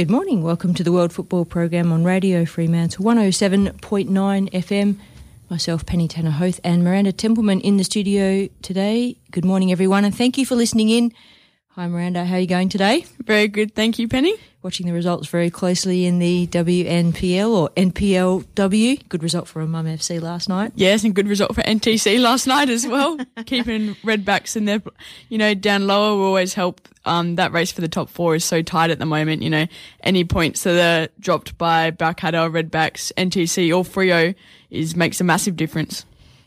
Good morning. Welcome to the World Football Program on Radio Fremantle 107.9 FM. Myself, Penny Tanner Hoath, and Miranda Templeman in the studio today. Good morning, everyone, and thank you for listening in. Hi, Miranda. How are you going today? Very good, thank you, Penny. Watching the results very closely in the WNPL or NPLW. Good result for a Mum FC last night. Yes, and good result for NTC last night as well. Keeping Redbacks in there, you know, down lower will always help. Um, that race for the top four is so tight at the moment. You know, any points that are dropped by Balcatta, Redbacks, NTC, or Freo is makes a massive difference.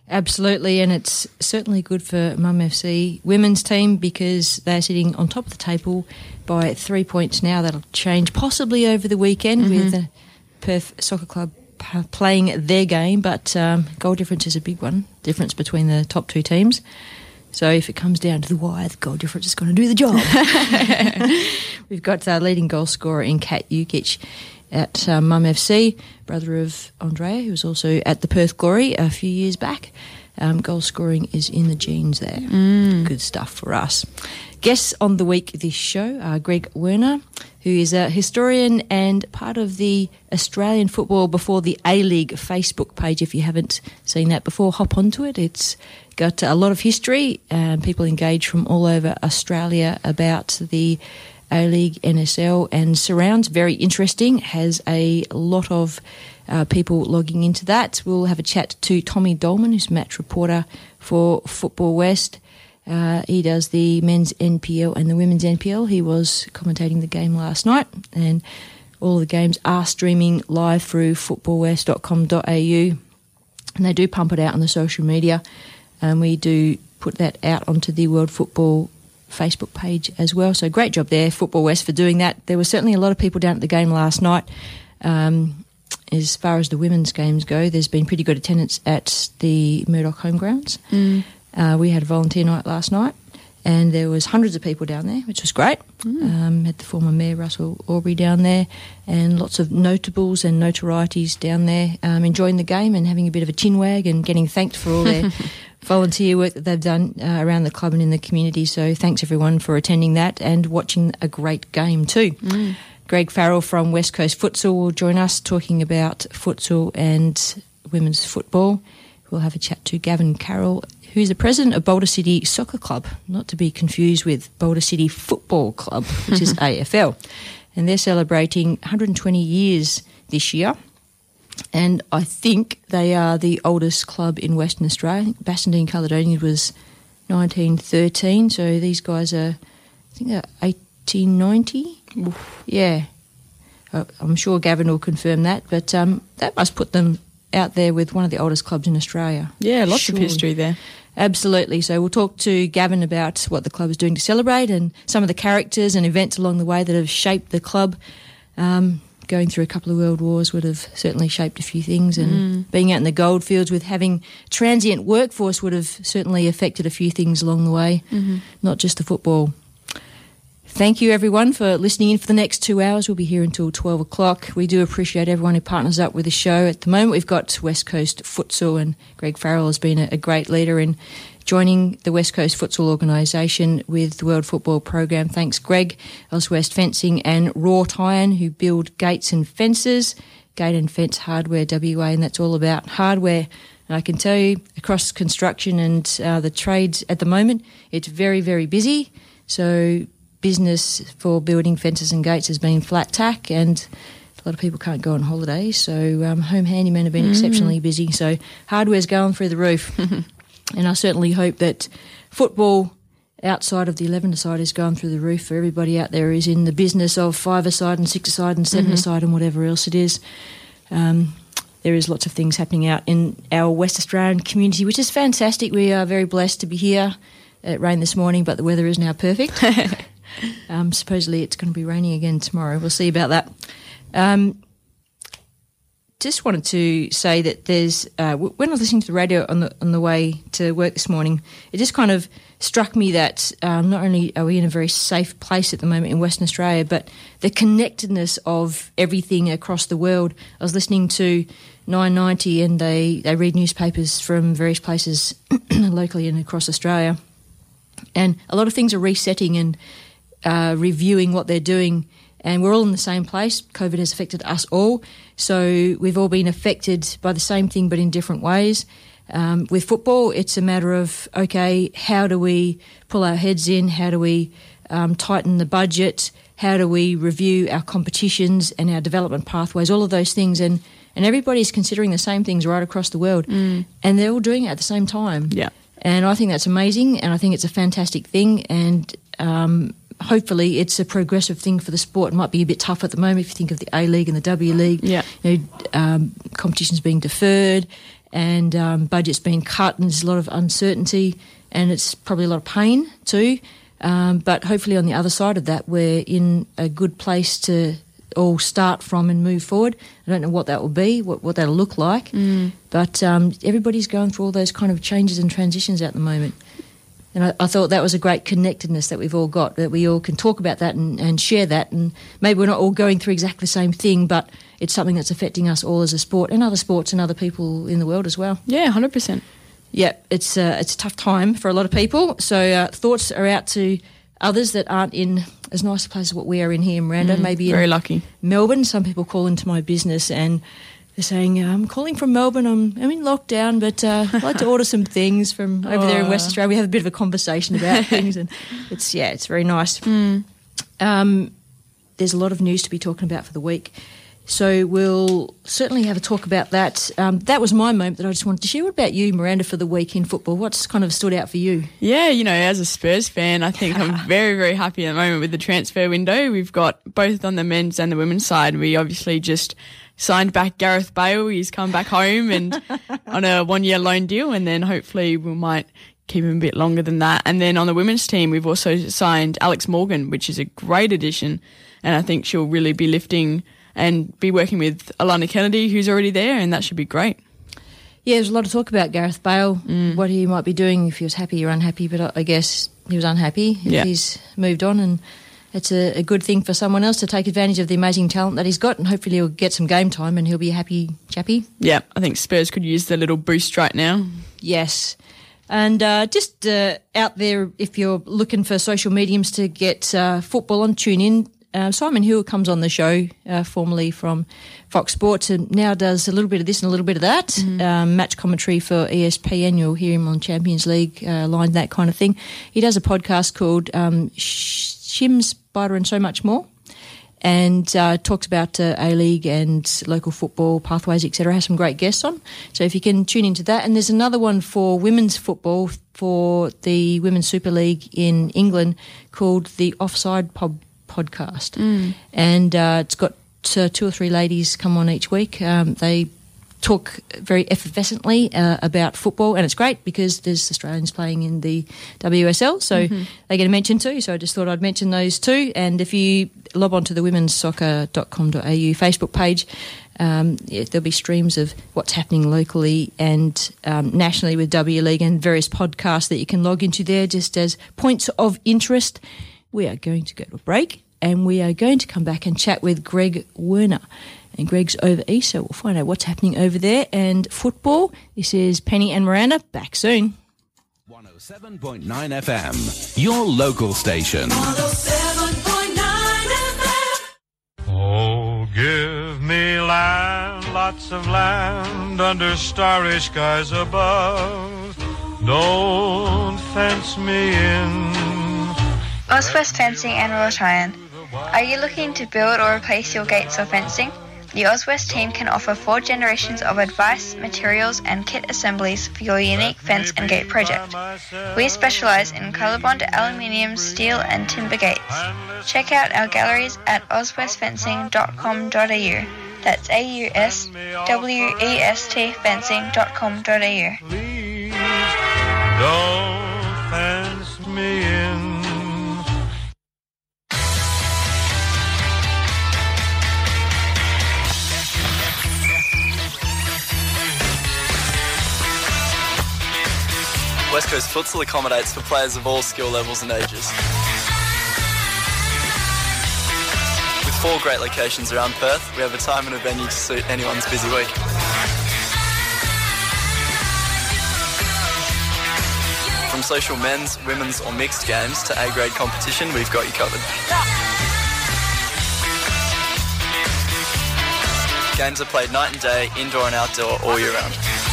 Absolutely, and it's certainly good for Mum FC women's team because they're sitting on top of the table by three points now. That'll change possibly over the weekend with the Perth Soccer Club playing their game, but um, goal difference is a big one. Difference between the top two teams. So if it comes down to the wire, the goal difference is going to do the job. We've got our leading goal scorer in Kat Jukic at uh, Mum FC, brother of Andrea, who was also at the Perth Glory a few years back. Um, goal scoring is in the genes there. Good stuff for us. Guests on the week this show are Greg Werner, who is a historian and part of the Australian Football Before the A League Facebook page. If you haven't seen that before, hop onto it. It's got a lot of history. Um, people engage from all over Australia about the A League, NSL, and surrounds. Very interesting. Has a lot of uh, people logging into that. We'll have a chat to Tommy Doleman, who's match reporter for Football West. Uh, he does the men's NPL and the women's NPL. He was commentating the game last night, and all the games are streaming live through footballwest.com.au. And they do pump it out on the social media, and we do put that out onto the World Football Facebook page as well. So great job there, Football West, for doing that. There were certainly a lot of people down at the game last night. Um, as far as the women's games go, there's been pretty good attendance at the Murdoch home grounds. Uh, we had a volunteer night last night, and there was hundreds of people down there, which was great. Um, had the former mayor Russell Aubrey down there, and lots of notables and notorieties down there, um, enjoying the game and having a bit of a chin wag and getting thanked for all their volunteer work that they've done uh, around the club and in the community. So thanks everyone for attending that and watching a great game too. Greg Farrell from West Coast Futsal will join us talking about futsal and women's football. We'll have a chat to Gavin Carroll, who's the president of Boulder City Soccer Club, not to be confused with Boulder City Football Club, which is AFL. And they're celebrating 120 years this year. And I think they are the oldest club in Western Australia. Bassendean Caledonia was 1913, so these guys are, I think they're 1890. Yeah. Uh, I'm sure Gavin will confirm that, but um, that must put them out there with one of the oldest clubs in Australia. Yeah, lots Surely. of history there. Absolutely. So we'll talk to Gavin about what the club is doing to celebrate and some of the characters and events along the way that have shaped the club. Um, going through a couple of world wars would have certainly shaped a few things, and being out in the goldfields with having transient workforce would have certainly affected a few things along the way, not just the football. Thank you, everyone, for listening in for the next two hours. We'll be here until 12 o'clock. We do appreciate everyone who partners up with the show. At the moment, we've got West Coast Futsal, and Greg Farrell has been a, great leader in joining the West Coast Futsal Organisation with the World Football Program. Thanks, Greg, Auswest Fencing, and Wrought Iron, who build gates and fences, gate and fence hardware WA, and that's all about hardware. And I can tell you, across construction and uh, the trades at the moment, it's very, very busy. So business for building fences and gates has been flat tack and a lot of people can't go on holiday so um, home handymen have been exceptionally busy so hardware's going through the roof and I certainly hope that football outside of the 11 side is going through the roof for everybody out there who's in the business of five aside and six aside and 7 aside and whatever else it is um, there is lots of things happening out in our West Australian community, which is fantastic. We are very blessed to be here. It rained this morning, but the weather is now perfect. um, supposedly it's going to be raining again tomorrow. We'll see about that. Um, just wanted to say that there's uh, when I was listening to the radio on the on the way to work this morning, it just kind of struck me that um, not only are we in a very safe place at the moment in Western Australia, but the connectedness of everything across the world. I was listening to 990, and they they read newspapers from various places locally and across Australia, and a lot of things are resetting and uh, reviewing what they're doing. And we're all in the same place. COVID has affected us all. So we've all been affected by the same thing, but in different ways. Um, with football, it's a matter of okay, how do we pull our heads in? How do we um, tighten the budget? How do we review our competitions and our development pathways? All of those things, and and everybody's considering the same things right across the world, and they're all doing it at the same time. Yeah. And I think that's amazing, and I think it's a fantastic thing, and um, hopefully it's a progressive thing for the sport. It might be a bit tough at the moment if you think of the A League and the W League. Yeah. You know, um, competitions being deferred and um, budgets being cut, and there's a lot of uncertainty, and it's probably a lot of pain too. Um, but hopefully, on the other side of that, we're in a good place to all start from and move forward. I don't know what that will be, what, what that'll look like, but um, everybody's going through all those kind of changes and transitions at the moment. And I, I thought that was a great connectedness that we've all got, that we all can talk about that and, and share that. And maybe we're not all going through exactly the same thing, but it's something that's affecting us all as a sport and other sports and other people in the world as well. Yeah, 100%. Yeah, it's uh, it's a tough time for a lot of people. So uh, thoughts are out to others that aren't in as nice a place as what we are in here in Miranda. maybe Very in lucky. Melbourne. Some people call into my business and they're saying, "I'm calling from Melbourne. I'm, I'm in lockdown, but uh, I'd like to order some things from over there in West Australia." We have a bit of a conversation about things, and it's yeah, it's very nice. Um, there's a lot of news to be talking about for the week. So we'll certainly have a talk about that. Um, that was my moment that I just wanted to share. What about you, Miranda, for the week in football? What's kind of stood out for you? Yeah, you know, as a Spurs fan, I think I'm very, very happy at the moment with the transfer window. We've got both on the men's and the women's side. We obviously just signed back Gareth Bale. He's come back home and on a one year loan deal, and then hopefully we might keep him a bit longer than that. And then on the women's team, we've also signed Alex Morgan, which is a great addition, and I think she'll really be lifting and be working with Alana Kennedy, who's already there, and that should be great. Yeah, there's a lot of talk about Gareth Bale, mm. what he might be doing if he was happy or unhappy, but I, I guess he was unhappy. If Yeah. He's moved on, and it's a, a good thing for someone else to take advantage of the amazing talent that he's got, and hopefully he'll get some game time and he'll be a happy chappy. Yeah, I think Spurs could use the little boost right now. Yes. And uh, just uh, out there, if you're looking for social mediums to get uh, football on, tune in. Uh, Simon Hill comes on the show, uh, formerly from Fox Sports, and now does a little bit of this and a little bit of that. Um, match commentary for ESPN. You'll hear him on Champions League uh, line, that kind of thing. He does a podcast called um, Shims, Butter, and So Much More and uh, talks about uh, A League and local football pathways, etc. Has some great guests on, so if you can tune into that. And there's another one for women's football for the Women's Super League in England called the Offside Pod podcast, and uh, it's got uh, two or three ladies come on each week. Um, they talk very effervescently uh, about football, and it's great because there's Australians playing in the WSL, so mm-hmm. they get a mention too. So I just thought I'd mention those two. And if you log on to the womenssoccer.com.au Facebook page, um, yeah, there'll be streams of what's happening locally and um, nationally with W League and various podcasts that you can log into there just as points of interest. We are going to go to a break and we are going to come back and chat with Greg Werner. And Greg's over east, so we'll find out what's happening over there. And football, this is Penny and Miranda. Back soon. 107.9 FM, your local station. 107.9 FM. Oh, give me land, lots of land under starry skies above. Don't fence me in. Auswest Fencing and Wrought Iron. Are you looking to build or replace your gates or fencing? The Auswest team can offer four generations of advice, materials, and kit assemblies for your unique fence and gate project. We specialise in colorbond, aluminium, steel, and timber gates. Check out our galleries at auswestfencing.com.au. That's A U S W E S T fencing.com.au. Don't fence me West Coast Futsal accommodates for players of all skill levels and ages. With four great locations around Perth, we have a time and a venue to suit anyone's busy week. From social men's, women's or mixed games to A-grade competition, we've got you covered. Games are played night and day, indoor and outdoor, all year round.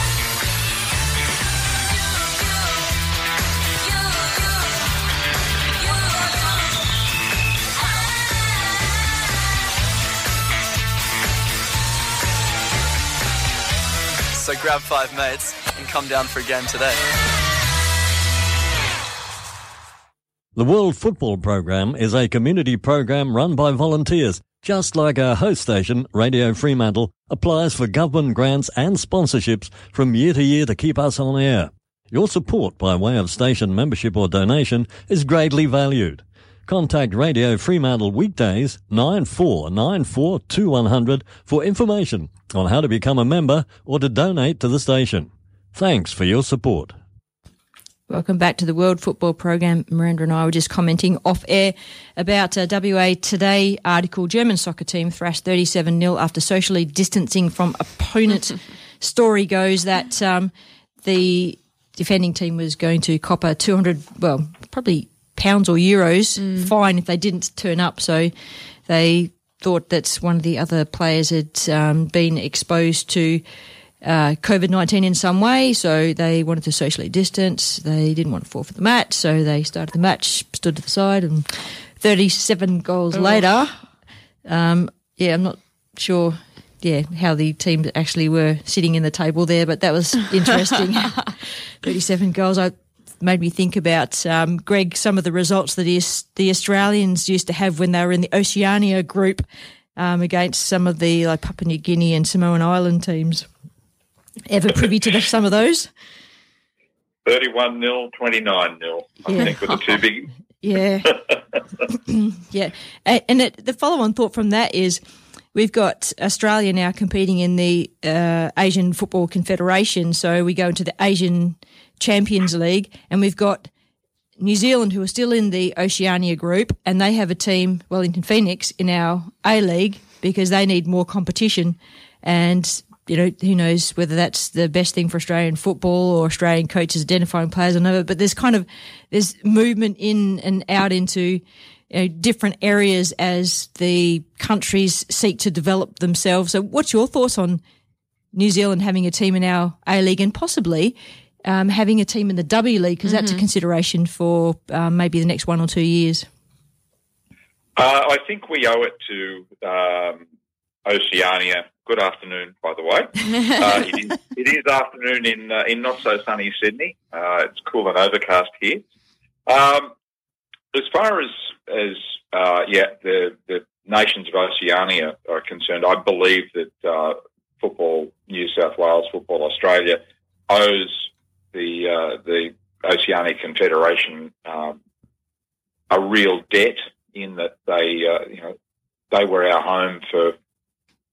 So grab five mates and come down for a game today. The World Football Program is a community program run by volunteers, just like our host station, Radio Fremantle, applies for government grants and sponsorships from year to year to keep us on air. Your support by way of station membership or donation is greatly valued. Contact Radio Fremantle weekdays 94942100 for information on how to become a member or to donate to the station. Thanks for your support. Welcome back to the World Football Program. Miranda and I were just commenting off air about a WA Today article. German soccer team thrashed 37 0 after socially distancing from opponent. Story goes that um, the defending team was going to cop a 200, well, probably pounds or euros mm. fine if they didn't turn up. So they thought that one of the other players had um, been exposed to uh, COVID 19 in some way, so they wanted to socially distance. They didn't want to fall for the match, so they started the match, stood to the side, and 37 goals oh. later, um, yeah, I'm not sure. Yeah, how the teams actually were sitting in the table there, but that was interesting. 37 goals. I made me think about um, Greg some of the results that is, the Australians used to have when they were in the Oceania group um, against some of the like Papua New Guinea and Samoan Island teams. Ever privy to the, some of those? 31 0, 29 0, I yeah. think, were the two big. Yeah. yeah. And it, the follow on thought from that is we've got Australia now competing in the uh, Asian Football Confederation. So we go into the Asian Champions League, and we've got New Zealand who are still in the Oceania group, and they have a team, Wellington Phoenix, in our A League because they need more competition. And you know, who knows whether that's the best thing for Australian football or Australian coaches identifying players or not. But there's kind of there's movement in and out into you know, different areas as the countries seek to develop themselves. So, what's your thoughts on New Zealand having a team in our A League and possibly um, having a team in the W League because mm-hmm. that's a mm-hmm. consideration for um, maybe the next one or two years? Uh, I think we owe it to um, Oceania. Good afternoon, by the way. uh, it, is, it is afternoon in uh, in not so sunny Sydney. Uh, it's cool and overcast here. Um, as far as as uh, yeah, the the nations of Oceania are concerned, I believe that uh, Football New South Wales, Football Australia owes the uh, the Oceanic Confederation um, a real debt in that they uh, you know they were our home for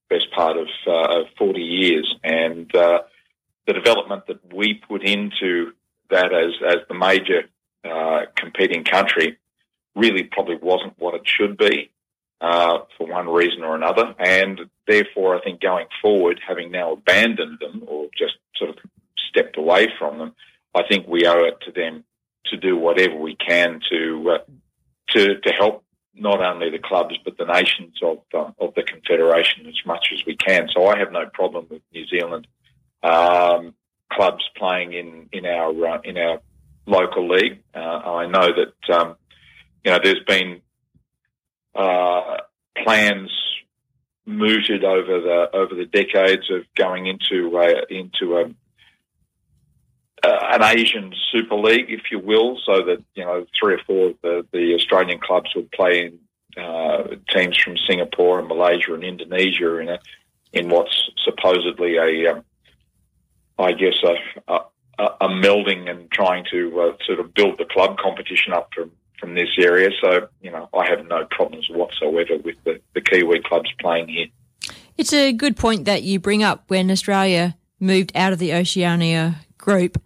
best part of uh, 40 years, and uh, the development that we put into that as as the major uh, competing country really probably wasn't what it should be uh, for one reason or another, and therefore I think going forward, having now abandoned them or just sort of stepped away from them, I think we owe it to them to do whatever we can to uh, to to help not only the clubs but the nations of uh, of the confederation as much as we can. So I have no problem with New Zealand um, clubs playing in in our uh, in our local league. Uh, I know that um, you know there's been uh, plans mooted over the over the decades of going into a, into a uh, an Asian Super League, if you will, so that you know three or four of the, the Australian clubs would play in uh, teams from Singapore and Malaysia and Indonesia in a, in what's supposedly a, um, I guess a, a, a melding and trying to uh, sort of build the club competition up from from this area. So you know I have no problems whatsoever with the, the Kiwi clubs playing here. It's a good point that you bring up when Australia moved out of the Oceania group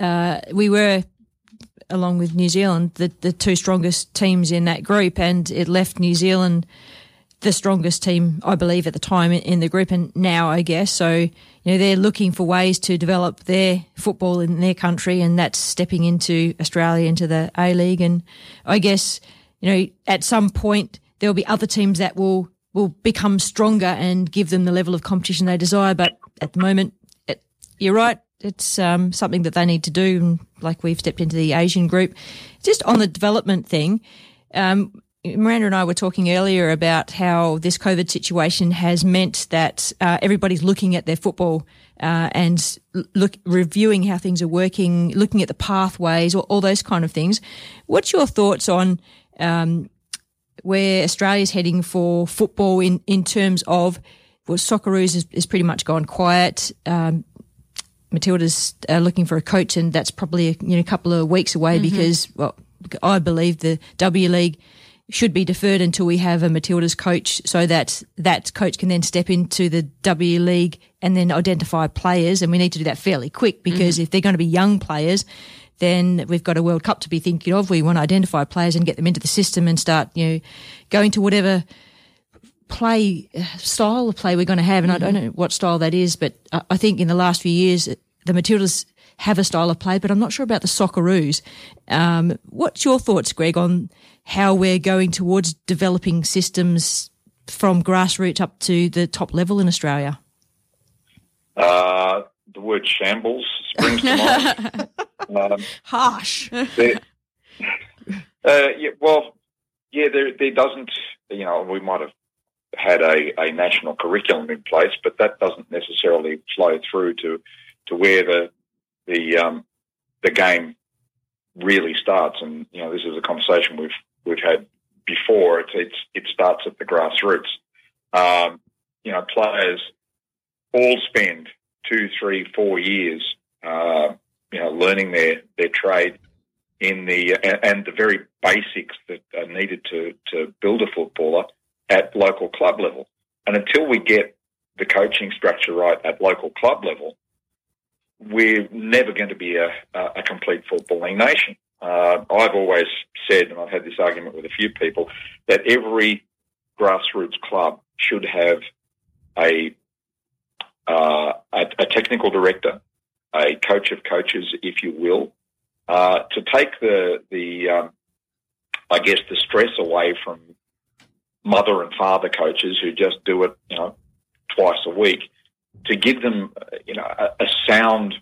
uh, we were, along with New Zealand, the, the two strongest teams in that group, and it left New Zealand the strongest team, I believe, at the time in the group, and now I guess. So, you know, they're looking for ways to develop their football in their country, and that's stepping into Australia into the A League. And I guess, you know, at some point there'll be other teams that will will become stronger and give them the level of competition they desire. But at the moment, it, you're right it's um, something that they need to do. Like we've stepped into the Asian group. Just on the development thing, um, Miranda and I were talking earlier about how this COVID situation has meant that uh, everybody's looking at their football uh, and look reviewing how things are working, looking at the pathways, all, all those kind of things. What's your thoughts on um, where Australia's heading for football in in terms of well, Socceroos is, is pretty much gone quiet. Um, Matilda's uh, looking for a coach, and that's probably a, you know a couple of weeks away mm-hmm. because well, I believe the W League should be deferred until we have a Matilda's coach, so that that coach can then step into the W League and then identify players. And we need to do that fairly quick because mm-hmm. if they're going to be young players, then we've got a World Cup to be thinking of. We want to identify players and get them into the system and start you know going to whatever play style of play we're going to have, and mm-hmm. I don't know what style that is, but I think in the last few years the Matildas have a style of play, but I'm not sure about the Socceroos. Um, what's your thoughts, Greg, on how we're going towards developing systems from grassroots up to the top level in Australia? Uh, the word shambles springs to mind. um, Harsh. uh, yeah, well, yeah, there, there doesn't, you know, we might have had a, a national curriculum in place, but that doesn't necessarily flow through to, to where the the um, the game really starts. And you know, this is a conversation we've we've had before. It's, it's it starts at the grassroots. Um, you know, players all spend two, three, four years, uh, you know, learning their their trade in the and the very basics that are needed to to build a footballer at local club level. And until we get the coaching structure right at local club level, we're never going to be a, a complete footballing nation. Uh, I've always said, and I've had this argument with a few people, that every grassroots club should have a uh, a, a, technical director, a coach of coaches, if you will, uh, to take the the um, I guess the stress away from mother and father coaches who just do it, you know, twice a week, to give them, you know, a, a sound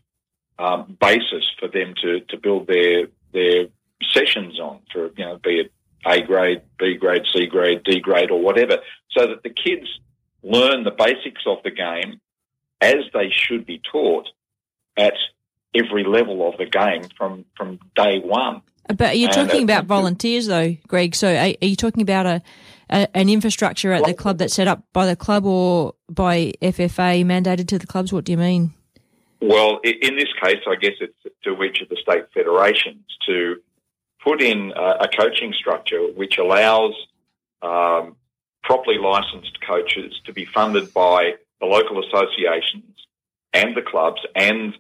um, basis for them to, to build their their sessions on, for you know, be it A grade, B grade, C grade, D grade, or whatever, so that the kids learn the basics of the game as they should be taught at every level of the game from from day one. But you're you talking about volunteers, though, Greg? So are, are you talking about a a, an infrastructure at the club that's set up by the club or by FFA mandated to the clubs? What do you mean? Well, in this case, I guess it's to each of the state federations to put in a, a coaching structure which allows um, properly licensed coaches to be funded by the local associations and the clubs and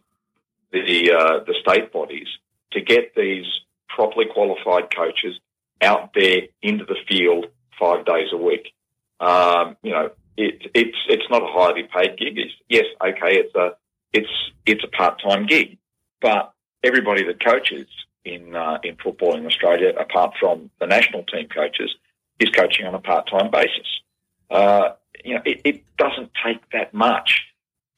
the uh, the state bodies to get these properly qualified coaches out there into the field five days a week. Um, you know, it, it's it's not a highly paid gig. It's, yes, okay, it's a it's it's a part time gig, but everybody that coaches in uh, in football in Australia, apart from the national team coaches, is coaching on a part time basis. Uh, you know, it, it doesn't take that much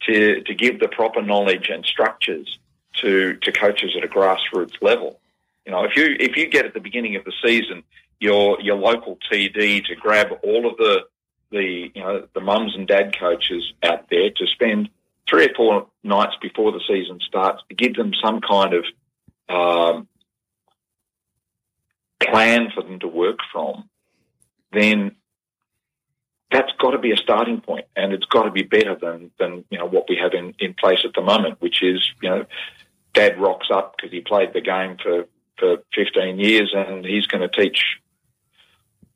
to to give the proper knowledge and structures to to coaches at a grassroots level. You know, if you if you get at the beginning of the season your your local TD to grab all of the the you know the mums and dad coaches out there to spend three or four nights before the season starts to give them some kind of um, plan for them to work from, then that's got to be a starting point, and it's got to be better than than you know what we have in, in place at the moment, which is you know, dad rocks up because he played the game for for 15 years, and he's going to teach,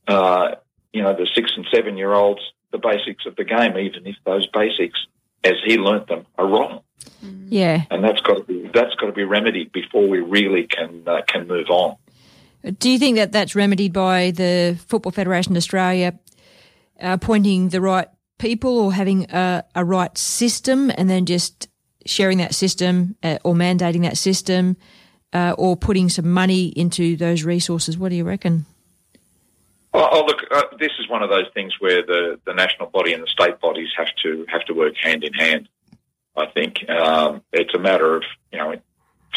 uh, you know, the six and seven year olds the basics of the game, even if those basics, as he learnt them, are wrong. Yeah. And that's got to be that's got to be remedied before we really can uh, can move on. Do you think that that's remedied by the Football Federation Australia uh, appointing the right people or having a, a right system and then just sharing that system uh, or mandating that system uh, or putting some money into those resources? What do you reckon? Oh, oh look, uh, this is one of those things where the, the national body and the state bodies have to have to work hand in hand. I think um, it's a matter of you know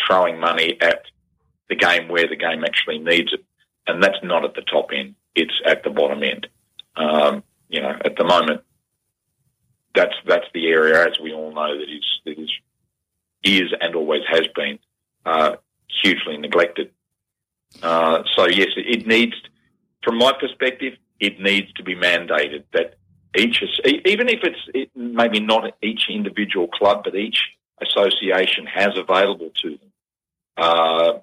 throwing money at the game where the game actually needs it, and that's not at the top end; it's at the bottom end. Um, you know, at the moment, that's that's the area, as we all know, that is that is is and always has been uh, hugely neglected. Uh, so yes, it, it needs, from my perspective, it needs to be mandated that each, even if it's maybe not each individual club, but each association has available to them uh,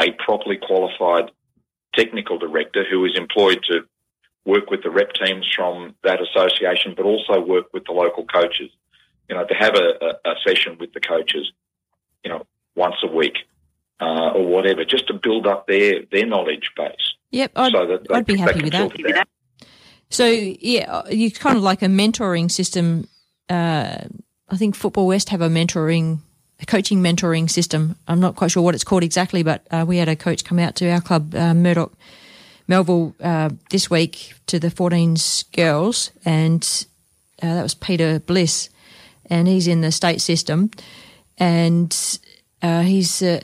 a properly qualified technical director who is employed to work with the rep teams from that association, but also work with the local coaches. You know, to have a, a, a session with the coaches, you know, once a week uh, or whatever, just to build up their their knowledge base. Yep, I'd, so that I'd be happy with that. So yeah, you kind of like a mentoring system. Uh, I think Football West have a mentoring, a coaching mentoring system. I'm not quite sure what it's called exactly, but uh, we had a coach come out to our club, uh, Murdoch Melville, uh, this week to the 14s girls, and uh, that was Peter Bliss, and he's in the state system, and uh, he's uh,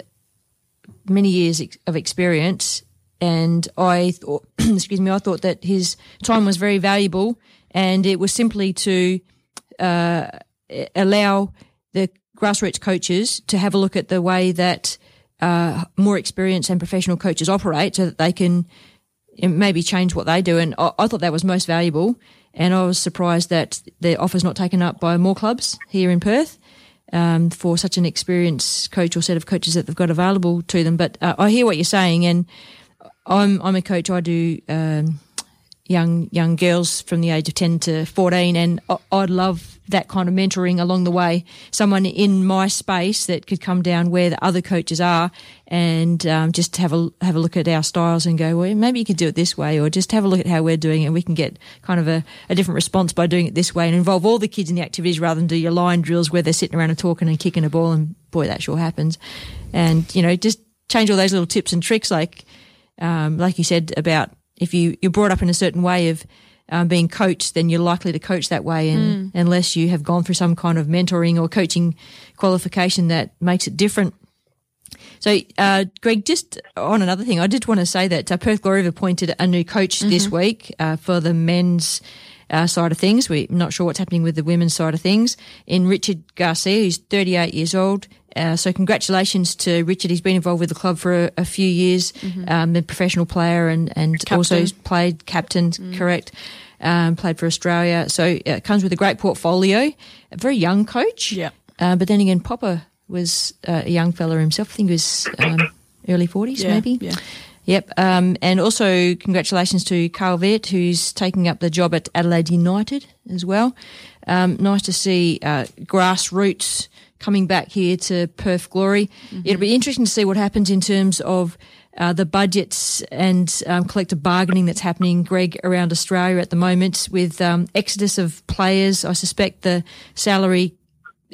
many years ex- of experience, and I thought, excuse me, I thought that his time was very valuable, and it was simply to uh, allow the grassroots coaches to have a look at the way that uh, more experienced and professional coaches operate, so that they can maybe change what they do. And I, I thought that was most valuable, and I was surprised that the offer's not taken up by more clubs here in Perth um, for such an experienced coach or set of coaches that they've got available to them. But uh, I hear what you're saying, and I'm I'm a coach. I do um, young young girls from the age of ten to fourteen, and I, I'd love that kind of mentoring along the way. Someone in my space that could come down where the other coaches are, and um, just have a have a look at our styles and go, well, maybe you could do it this way, or just have a look at how we're doing and We can get kind of a, a different response by doing it this way, and involve all the kids in the activities rather than do your line drills where they're sitting around and talking and kicking a ball. And boy, that sure happens. And you know, just change all those little tips and tricks, like um, like you said about if you you're brought up in a certain way of um, being coached, then you're likely to coach that way, and unless you have gone through some kind of mentoring or coaching qualification that makes it different. So, uh, Greg, just on another thing, I did want to say that uh, Perth Glory have appointed a new coach this week uh, for the men's uh, side of things. We're not sure what's happening with the women's side of things. In Richard Garcia, who's 38 years old. Uh, so congratulations to Richard. He's been involved with the club for a, a few years, um, a professional player and, and also Mm-hmm. Captain. played captain, correct. Um, played for Australia. So uh, it comes with a great portfolio. A very young coach. Yeah. Uh, but then again, Popper was uh, a young fella himself. I think he was um, early 40s, Yeah, maybe. yeah. Yep. Um, and also, congratulations to Carl Veart, who's taking up the job at Adelaide United as well. Um, nice to see uh, grassroots coming back here to Perth Glory. It'll be interesting to see what happens in terms of uh, the budgets and um, collective bargaining that's happening, Greg, around Australia at the moment with um, exodus of players. I suspect the salary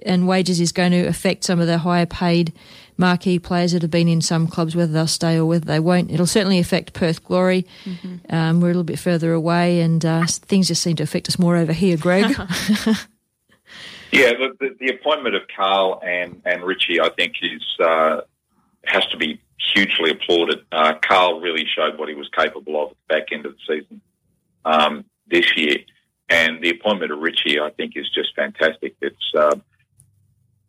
and wages is going to affect some of the higher paid marquee players that have been in some clubs, whether they'll stay or whether they won't. It'll certainly affect Perth Glory. Um, we're a little bit further away, and uh, things just seem to affect us more over here, Greg. Yeah, the, the, the appointment of Carl and, and Richie, I think, is uh, has to be hugely applauded. Uh, Carl really showed what he was capable of at the back end of the season um, this year, and the appointment of Richie, I think, is just fantastic. It's uh,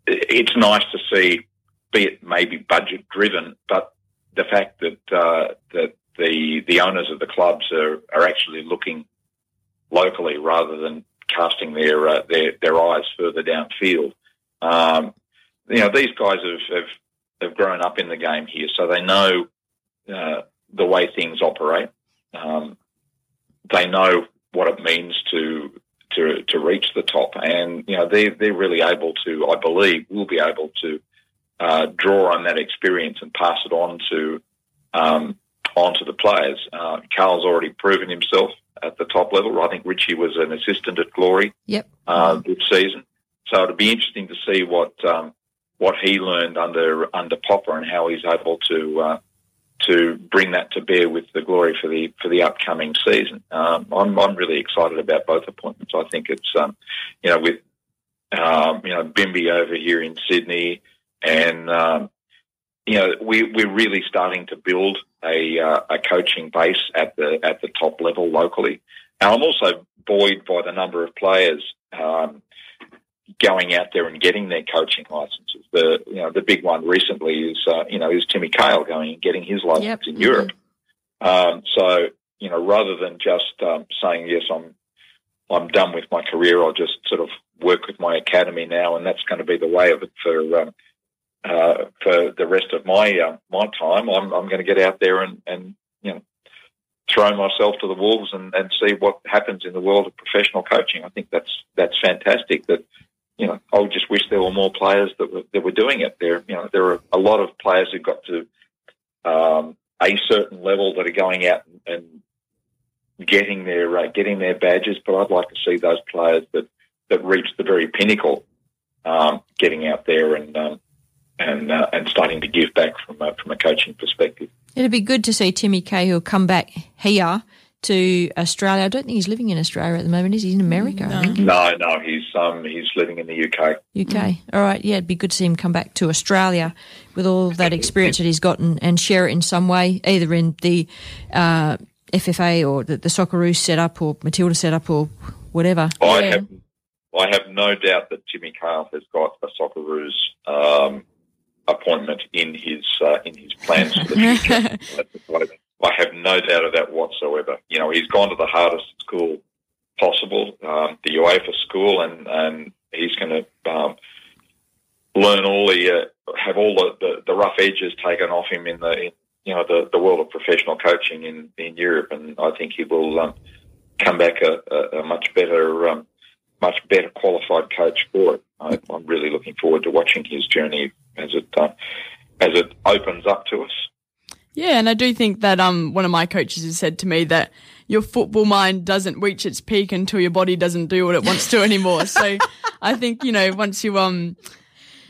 it's nice to see, be it maybe budget driven, but the fact that uh, that the the owners of the clubs are, are actually looking locally rather than casting their uh, their their eyes further downfield. Um, you know, these guys have, have have grown up in the game here, so they know uh, the way things operate. Um, they know what it means to to to reach the top, and you know they they're really able to. I believe will be able to uh, draw on that experience and pass it on to um, onto the players. Uh, Carl's already proven himself at the top level. I think Richie was an assistant at Glory yep. uh, this season, so it'll be interesting to see what um, what he learned under under Popper and how he's able to uh, to bring that to bear with the Glory for the for the upcoming season. Um, I'm I'm really excited about both appointments. I think it's um, you know with um, you know Bimby over here in Sydney and um, you know, we, we're really starting to build a, uh, a coaching base at the at the top level locally. And I'm also buoyed by the number of players um, going out there and getting their coaching licenses. The you know the big one recently is uh, you know is Timmy Cahill going and getting his license Yep. in Europe. Um, so you know rather than just um, saying yes, I'm I'm done with my career. I'll just sort of work with my academy now, and that's going to be the way of it for um, uh, for the rest of my uh, my time. I'm I'm going to get out there and and you know throw myself to the wolves and, and see what happens in the world of professional coaching. I think that's that's fantastic. That you know, I just wish there were more players that were that were doing it. There, you know, there are a lot of players who got to um, a certain level that are going out and, and getting their uh, getting their badges. But I'd like to see those players that that reach the very pinnacle, um, getting out there and um, and uh, and starting to give back from a, from a coaching perspective. It'd be good to see Timmy Cahill come back here to Australia. I don't think he's living in Australia at the moment, is he? In America, I think. No, no, he's um he's living in the UK. UK. All right. Yeah, it'd be good to see him come back to Australia with all that experience that he's gotten and share it in some way, either in the uh, FFA or the, the Socceroos setup or Matilda setup or whatever. I have I have no doubt that Timmy Cahill has got a Socceroos um, appointment in his uh, in his plans for the future. I have no doubt of that whatsoever. You know, he's gone to the hardest school possible, um, the UEFA school, and and he's going to um, learn all the uh, have all the, the, the rough edges taken off him in the in, you know the, the world of professional coaching in, in Europe, and I think he will um, come back a, a, a much better um, much better qualified coach for it. I, I'm really looking forward to watching his journey as it uh, as it opens up to us. Yeah, and I do think that um one of my coaches has said to me that your football mind doesn't reach its peak until your body doesn't do what it wants to anymore. so I think you know once you um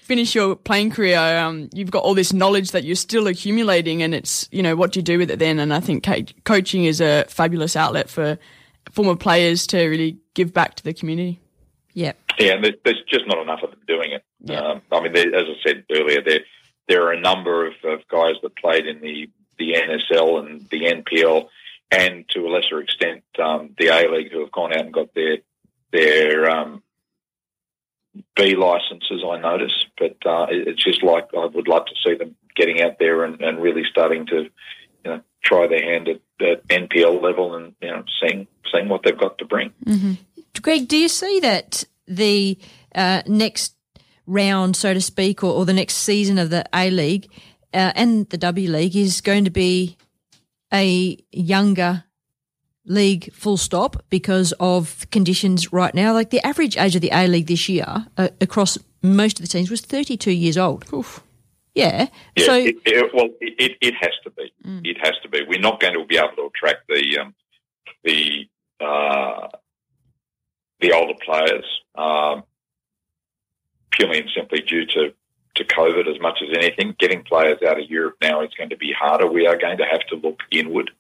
finish your playing career, um you've got all this knowledge that you're still accumulating, and it's you know what do you do with it then? And I think coaching is a fabulous outlet for former players to really give back to the community. Yep. Yeah, and there's, there's just not enough of them doing it. Um, I mean, there, as I said earlier, there there are a number of, of guys that played in the, the NSL and the NPL and to a lesser extent, um, the A League who have gone out and got their their um, B licenses. I notice, but uh, it- it's just like I would love to see them getting out there and, and really starting to, you know, try their hand at, at NPL level and you know seeing seeing what they've got to bring. Greg, do you see that the uh, next round, so to speak, or, or the next season of the A League uh, and the W League is going to be a younger league full stop because of conditions right now? Like the average age of the A League this year uh, across most of the teams was 32 years old. Yeah. Yeah, so it, it, well, it, it, it has to be. It has to be. We're not going to be able to attract the um, the uh, the older players um, purely and simply due to to COVID as much as anything. Getting players out of Europe now is going to be harder. We are going to have to look inward,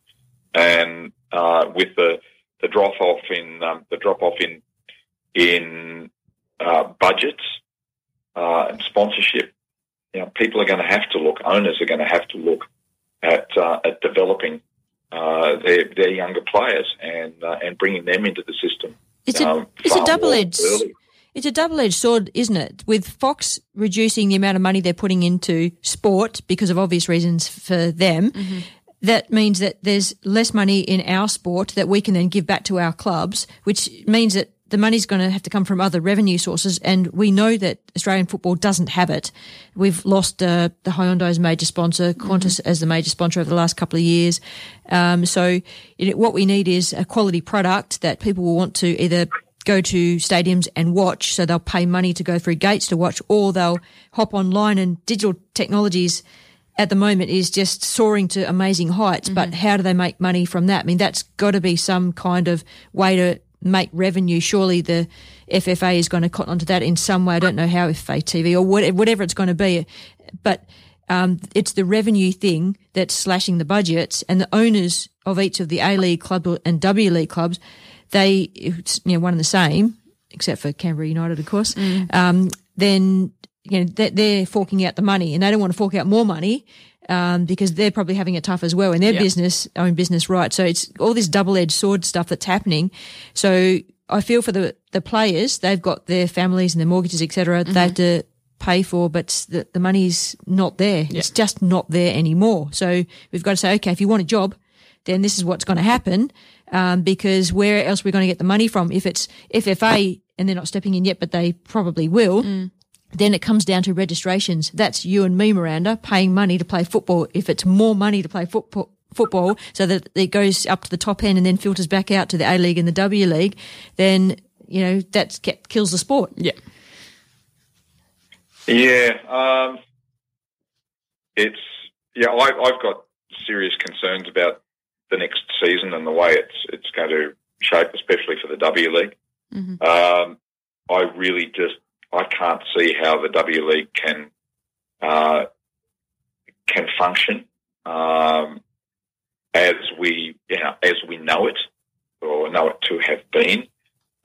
and uh, with the the drop off in um, the drop off in in uh, budgets uh, and sponsorship you know, people are going to have to look, owners are going to have to look at uh, at developing uh, their their younger players and uh, and bringing them into the system. It's a um, it's a double edged. It's a double edged sword, isn't it? With Fox reducing the amount of money they're putting into sport because of obvious reasons for them. That means that there's less money in our sport that we can then give back to our clubs, which means that the money's going to have to come from other revenue sources, and we know that Australian football doesn't have it. We've lost uh, the Hyundai as major sponsor, Qantas as the major sponsor over the last couple of years. Um, so, know, what we need is a quality product that people will want to either go to stadiums and watch, so they'll pay money to go through gates to watch, or they'll hop online and digital technologies at the moment is just soaring to amazing heights. But how do they make money from that? I mean, that's got to be some kind of way to make revenue. Surely the FFA is going to cotton onto that in some way. I don't know how FFA TV or whatever it's going to be, but um, it's the revenue thing that's slashing the budgets, and the owners of each of the A League club and W League clubs, they it's, you know one and the same, except for Canberra United, of course. Um, then you know they're, they're forking out the money, and they don't want to fork out more money. Um, because they're probably having it tough as well in their Yeah. business, own business, right? So it's all this double-edged sword stuff that's happening. So I feel for the the players; they've got their families and their mortgages, etc. They have to pay for, but the, the money's not there. It's just not there anymore. So we've got to say, okay, if you want a job, then this is what's going to happen. Um, because where else are we going to get the money from? If it's FFA and they're not stepping in yet, but they probably will. Then it comes down to registrations. That's you and me, Miranda, paying money to play football. If it's more money to play football, football, so that it goes up to the top end and then filters back out to the A League and the W League, then you know that kills the sport. Yeah. Yeah, um, it's yeah. I, I've got serious concerns about the next season and the way it's it's going to shape, especially for the W League. Um, I really just I can't see how the W League can uh, can function um, as we you know, as we know it or know it to have been,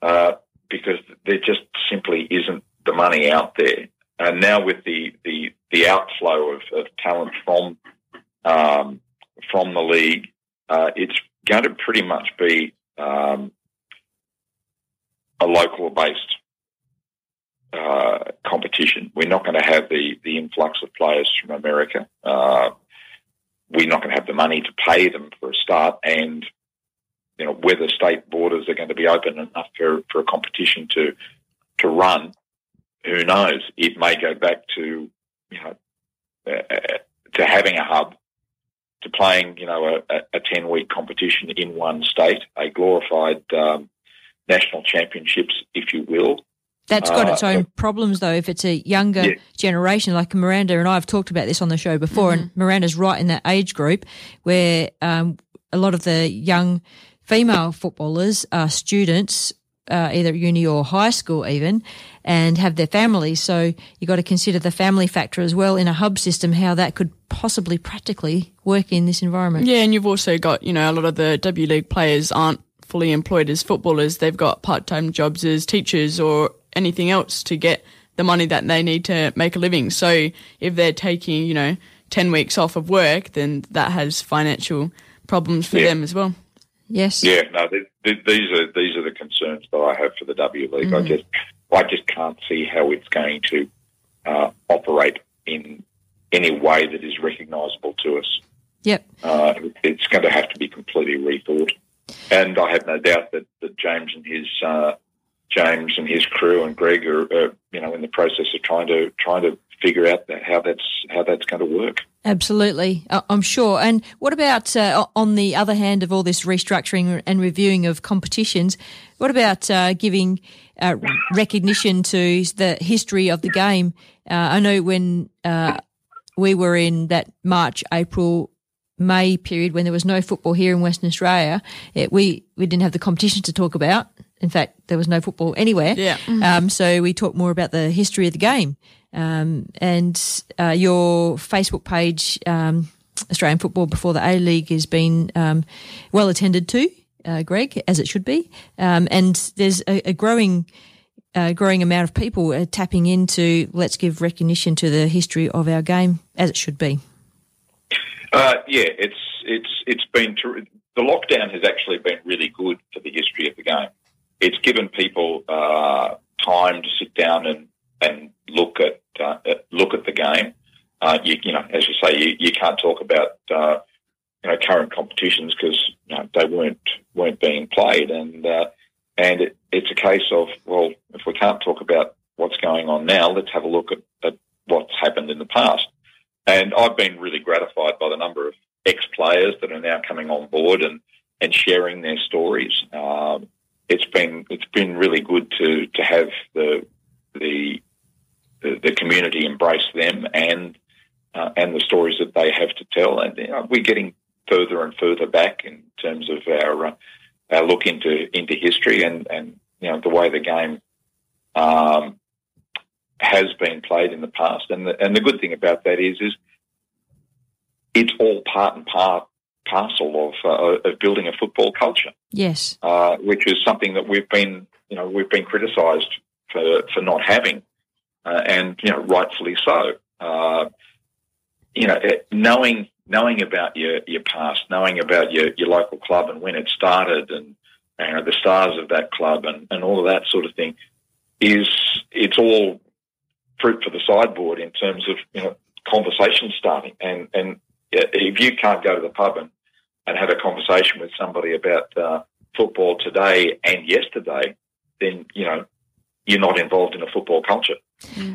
uh, because there just simply isn't the money out there. And now with the the, the outflow of, of talent from um, from the league, uh, it's going to pretty much be um, a local based uh, competition. We're not going to have the, the influx of players from America. Uh, we're not going to have the money to pay them for a start, and you know whether state borders are going to be open enough for, for a competition to to run. Who knows? It may go back to you know uh, to having a hub, to playing you know a, a ten week competition in one state, a glorified um, national championships, if you will. That's got Uh, its own problems, though. If it's a younger Yeah. generation, like Miranda and I have talked about this on the show before, and Miranda's right in that age group where um, a lot of the young female footballers are students, uh, either uni or high school, even, and have their families. So you've got to consider the family factor as well in a hub system, how that could possibly practically work in this environment. Yeah, and you've also got, you know, a lot of the W League players aren't fully employed as footballers. They've got part time jobs as teachers or anything else to get the money that they need to make a living. So if they're taking, you know, 10 weeks off of work, then that has financial problems for Yeah. them as well. Yes. Yeah, no, th- th- these are these are the concerns that I have for the W League. I Mhm. just I just can't see how it's going to uh, operate in any way that is recognisable to us. Yep. Uh, it's going to have to be completely rethought. And I have no doubt that, that James and his uh, James and his crew and Greg are, uh, you know, in the process of trying to trying to figure out that, how that's how that's going to work. Absolutely, I- I'm sure. And what about uh, on the other hand of all this restructuring and reviewing of competitions? What about uh, giving uh, recognition to the history of the game? Uh, I know when uh, we were in that March, April, May period when there was no football here in Western Australia, it, we we didn't have the competition to talk about. In fact, there was no football anywhere. Yeah. Um, so we talked more about the history of the game. Um, and uh, your Facebook page, um, Australian Football Before the A League, has been um, well attended to, uh, Greg, as it should be. Um, and there's a, a growing. Uh, growing amount of people tapping into let's give recognition to the history of our game as it should be. Uh, yeah, it's it's it's been ter- the lockdown has actually been really good for the history of the game. It's given people uh, time to sit down and and look at uh, look at the game. Uh, you, you know, as you say, you, you can't talk about uh, you know current competitions because you know, they weren't weren't being played, and uh, and it, it's a case of well, if we can't talk about what's going on now, let's have a look at, at what's happened in the past. And I've been really gratified by the number of ex players that are now coming on board and, and sharing their stories. Um, it's been it's been really good to, to have the the the, the community embrace them and uh, and the stories that they have to tell. And you know, we're getting further and further back in terms of our uh, our look into into history and, and you know the way the game um, has been played in the past. And the, and the good thing about that is, is it's all part and part parcel of, uh, of building a football culture, Yes. uh, which is something that we've been, you know, we've been criticised for, for not having, uh, and you know, rightfully so. Uh, you know, knowing knowing about your your past, knowing about your your local club and when it started, and you know, the stars of that club, and, and all of that sort of thing, is it's all fruit for the sideboard in terms of you know conversation starting. And and if you can't go to the pub and, and have a conversation with somebody about uh, football today and yesterday, then you know you're not involved in a football culture.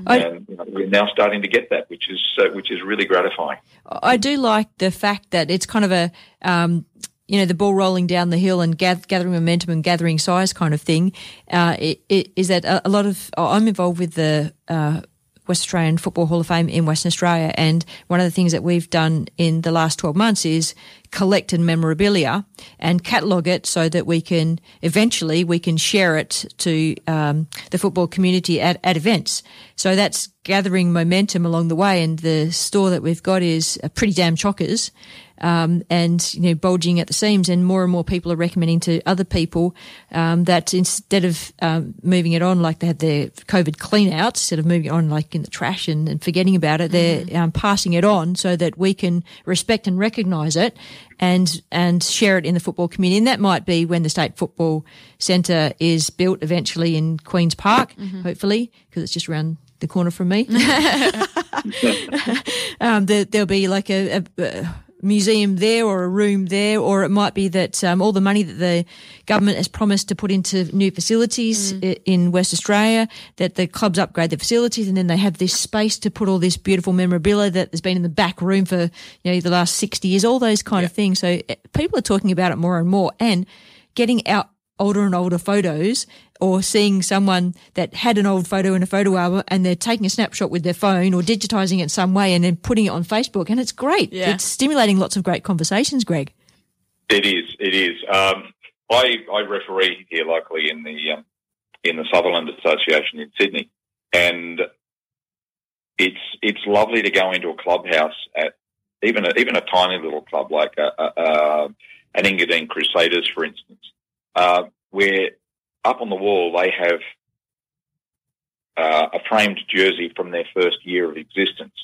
I- and you know, we're now starting to get that, which is uh, which is really gratifying. I do like the fact that it's kind of a, um, you know, the ball rolling down the hill and gathering momentum and gathering size kind of thing. Uh, it, it, is that a, a lot of I'm involved with the uh, West Australian Football Hall of Fame in Western Australia, and one of the things that we've done in the last 12 months is collect in memorabilia and catalogue it so that we can eventually we can share it to um, the football community at, at events. So that's gathering momentum along the way, and the store that we've got is uh, pretty damn chockers. Um, and you know, bulging at the seams, and more and more people are recommending to other people um, that instead of um, moving it on like they had their COVID clean out, instead of moving it on like in the trash and, and forgetting about it, they're um, passing it on so that we can respect and recognise it and and share it in the football community. And that might be when the state football centre is built eventually in Queens Park, hopefully, because it's just around the corner from me. um, there, there'll be like a, a, a museum there or a room there, or it might be that um, all the money that the government has promised to put into new facilities i- in West Australia, that the clubs upgrade the facilities, and then they have this space to put all this beautiful memorabilia that has been in the back room for you know the last sixty years, all those kind of things. So eh, people are talking about it more and more, and getting out older and older photos or seeing someone that had an old photo in a photo album and they're taking a snapshot with their phone or digitizing it some way and then putting it on Facebook and it's great. Yeah. It's stimulating lots of great conversations, Greg. It is. It is. Um, I, I referee here locally in the um, in the Sutherland Association in Sydney, and it's it's lovely to go into a clubhouse at even a, even a tiny little club like a, a, a, an Engadine Crusaders, for instance, uh, where up on the wall they have uh, a framed jersey from their first year of existence.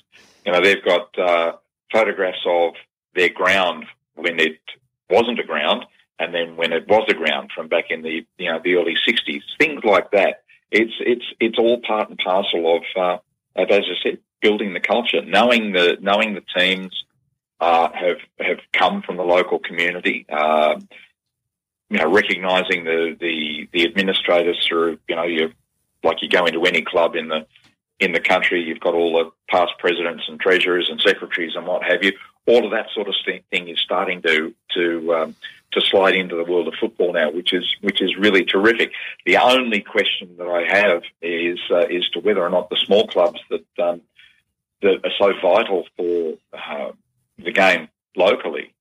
You know, they've got uh, photographs of their ground when it wasn't a ground and then when it was a ground from back in the you know the early '60s, things like that. It's it's it's all part and parcel of, uh, as I said, building the culture, knowing the knowing the teams uh, have have come from the local community. You know, recognising the, the the administrators through you know you like you go into any club in the in the country, you've got all the past presidents and treasurers and secretaries and what have you. All of that sort of thing is starting to to um, to slide into the world of football now, which is which is really terrific. The only question that I have is uh, is to whether or not the small clubs that um, that are so vital for uh, the game locally,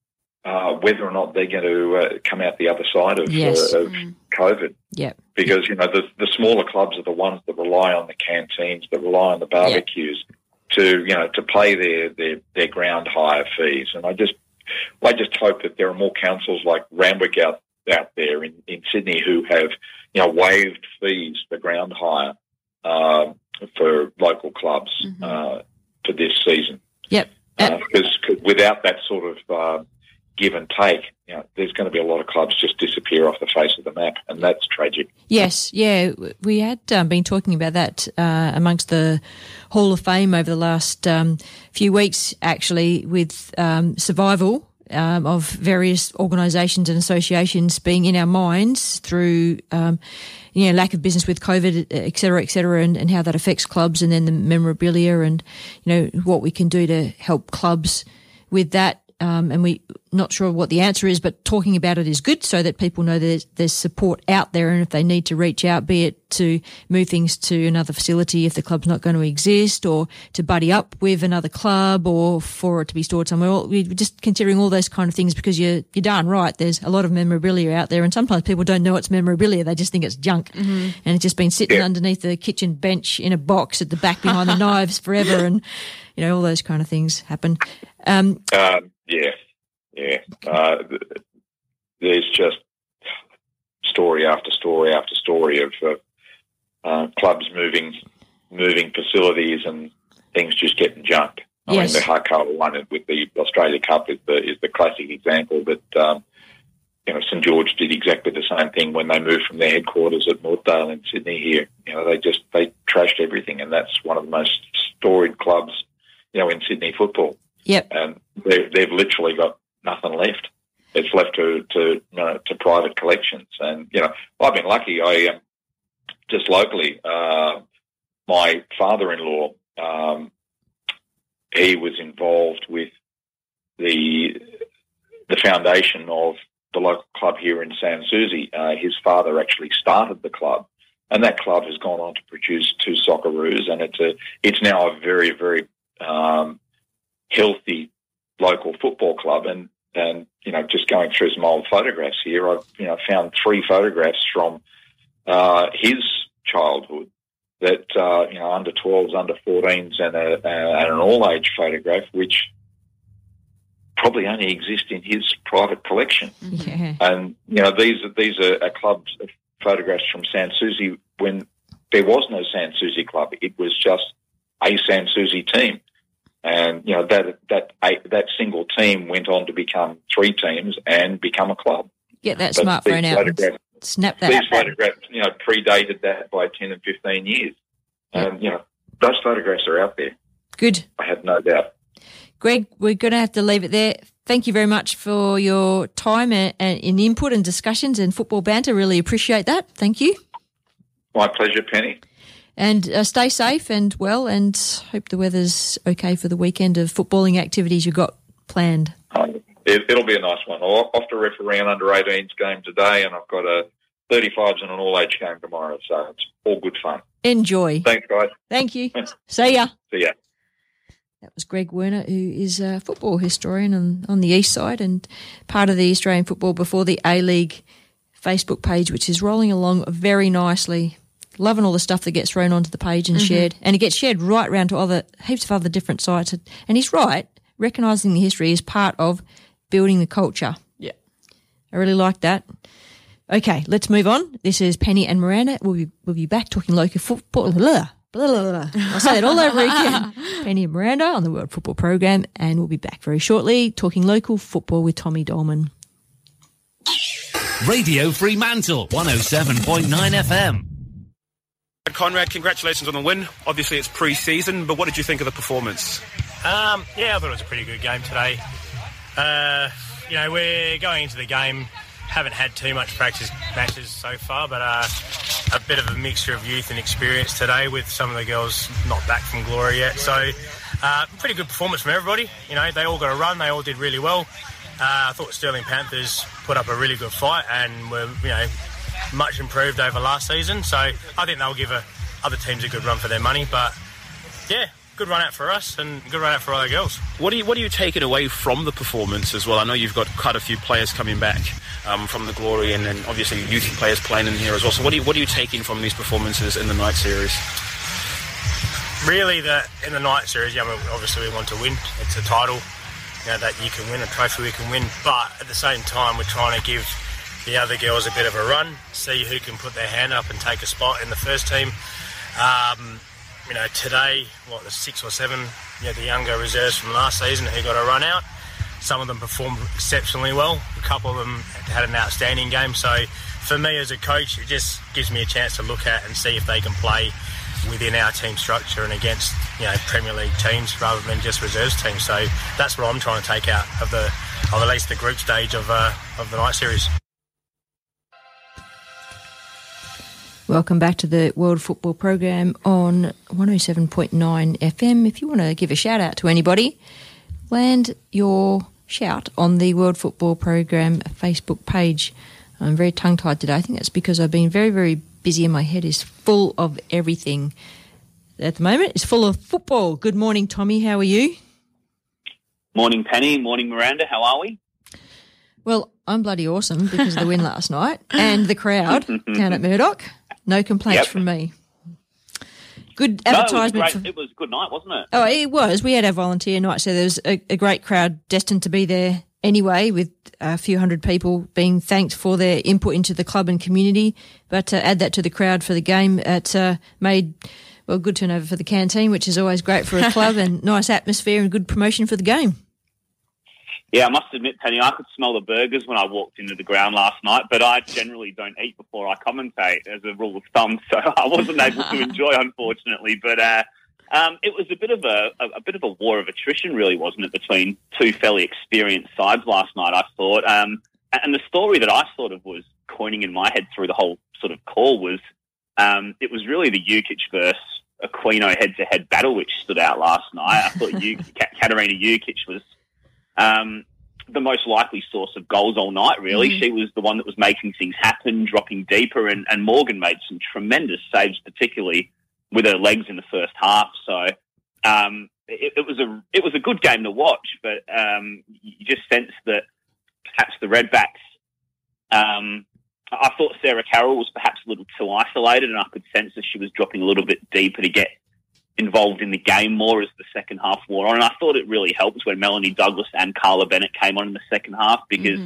uh, whether or not they're going to uh, come out the other side of, Yes. uh, of COVID. Yep. Because you know the the smaller clubs are the ones that rely on the canteens, that rely on the barbecues to you know to pay their their their ground hire fees, and I just I just hope that there are more councils like Randwick out out there in, in Sydney who have you know waived fees for ground hire uh, for local clubs uh, for this season. Yep. Because without that sort of uh, give and take, you know, there's going to be a lot of clubs just disappear off the face of the map, and that's tragic. Yes, yeah, we had um, been talking about that uh, amongst the Hall of Fame over the last um, few weeks, actually, with um, survival um, of various organisations and associations being in our minds through, um, you know, lack of business with COVID, et cetera, et cetera, and, and how that affects clubs, and then the memorabilia, and you know what we can do to help clubs with that. Um, and we're not sure what the answer is, but talking about it is good so that people know there's, there's support out there. And if they need to reach out, be it to move things to another facility if the club's not going to exist or to buddy up with another club or for it to be stored somewhere, we're just considering all those kind of things because you're, you're darn right. There's a lot of memorabilia out there and sometimes people don't know it's memorabilia. They just think it's junk and it's just been sitting underneath the kitchen bench in a box at the back behind the knives forever. And, you know, all those kind of things happen. Um, Um, yeah, yeah. Uh, there's just story after story after story of uh, uh, clubs moving moving facilities and things just getting junked. I Yes. mean, the Harcola one with the Australia Cup is the is the classic example that. Um, you know, St George did exactly the same thing when they moved from their headquarters at Northdale in Sydney here. You know, they just they trashed everything, and that's one of the most storied clubs, you know, in Sydney football Yep. and they've, they've literally got nothing left. It's left to to you know, to private collections, and you know I've been lucky. I um, just locally, uh, my father-in-law, um, he was involved with the the foundation of the local club here in Sans Souci. Uh, his father actually started the club, and that club has gone on to produce two Socceroos, and it's a it's now a very very um, healthy local football club. And and you know, just going through some old photographs here, I've you know found three photographs from uh, his childhood that uh, you know under 12s, under 14s, and, a, and an all age photograph, which probably only exist in his private collection. Yeah. And you know, these are these are, are clubs photographs from Sans Souci when there was no Sans Souci club. It was just a Sans Souci team, and you know that that that single team went on to become three teams and become a club. Get that But smartphone out and photographs- These photographs, you know, predated that by ten and fifteen years, and you know those photographs are out there. Good. I have no doubt. Greg, we're going to have to leave it there. Thank you very much for your time and, and in input and discussions and football banter. Really appreciate that. Thank you. My pleasure, Penny. And uh, stay safe and well, and hope the weather's okay for the weekend of footballing activities you've got planned. Um, it, it'll be a nice one. I'll off to referee an under 18s game today, and I've got a 35s and an all age game tomorrow. So it's all good fun. Enjoy. Thanks, guys. Thank you. See ya. See ya. That was Greg Werner, who is a football historian on, on the east side and part of the Australian Football Before the A League Facebook page, which is rolling along very nicely. Loving all the stuff that gets thrown onto the page and Mhm. shared, and it gets shared right round to other heaps of other different sites. And he's right, recognising the history is part of building the culture. Yeah. I really like that. Okay, let's move on. This is Penny and Miranda. We'll be we'll be back talking local football. Blah, blah, blah, blah. I'll say it all over again. Penny and Miranda on the World Football Program, and we'll be back very shortly talking local football with Tommy Doleman. Radio Fremantle, 107.9 FM. Conrad, congratulations on the win. Obviously, it's pre-season, but what did you think of the performance? Um, yeah, I thought it was a pretty good game today. Uh, you know, we're going into the game, haven't had too much practice matches so far, but uh, a bit of a mixture of youth and experience today with some of the girls not back from glory yet. So, uh, pretty good performance from everybody. You know, they all got a run, they all did really well. Uh, I thought Stirling Panthers put up a really good fight and were, you know, much improved over last season. So I think they'll give a, other teams a good run for their money. But yeah, good run out for us and good run out for our girls. What do you What are you taking away from the performance as well? I know you've got quite a few players coming back um, from the glory, and then obviously youth players playing in here as well. So what do you What are you taking from these performances in the night series? Really, that in the night series, yeah, I mean, obviously we want to win. It's a title, you know, that you can win, a trophy we can win. But at the same time, we're trying to give the other girls a bit of a run, see who can put their hand up and take a spot in the first team. Um, you know, today, what, the six or seven, you the younger reserves from last season who got a run out. Some of them performed exceptionally well. A couple of them had an outstanding game. So for me as a coach, it just gives me a chance to look at and see if they can play within our team structure and against, you know, Premier League teams rather than just reserves teams. So that's what I'm trying to take out of the, of at least the group stage of, uh, of the night series. Welcome back to the World Football Program on 107.9 FM. If you want to give a shout out to anybody, land your shout on the World Football Program Facebook page. I'm very tongue tied today. I think that's because I've been very, very busy and my head is full of everything at the moment. It's full of football. Good morning, Tommy. How are you? Morning, Penny. Morning, Miranda. How are we? Well, I'm bloody awesome because of the win last night and the crowd down at Murdoch. No complaints Yep. from me. Good No, it was, advertisement. for- it was a good night, wasn't it? Oh, it was. We had our volunteer night, so there was a, a great crowd destined to be there anyway, with a few hundred people being thanked for their input into the club and community. But uh, add that to the crowd for the game, it uh, made well good turnover for the canteen, which is always great for a club, and nice atmosphere and good promotion for the game. Yeah, I must admit, Penny, I could smell the burgers when I walked into the ground last night, but I generally don't eat before I commentate as a rule of thumb, so I wasn't able to enjoy, unfortunately. But uh, um, it was a bit of a, a, a bit of a war of attrition, really, wasn't it, between two fairly experienced sides last night? I thought, um, and the story that I sort of was coining in my head through the whole sort of call was um, it was really the Jukic versus Aquino head-to-head battle which stood out last night. I thought you, Katarina Jukic was um, the most likely source of goals all night, really. Mhm. She was the one that was making things happen, dropping deeper, and, and Morgan made some tremendous saves, particularly with her legs in the first half. So um, it, it was a it was a good game to watch, but um, you just sense that perhaps the Redbacks. Um, I thought Sarah Carroll was perhaps a little too isolated, and I could sense that she was dropping a little bit deeper to get involved in the game more as the second half wore on. And I thought it really helped when Melanie Douglas and Carla Bennett came on in the second half because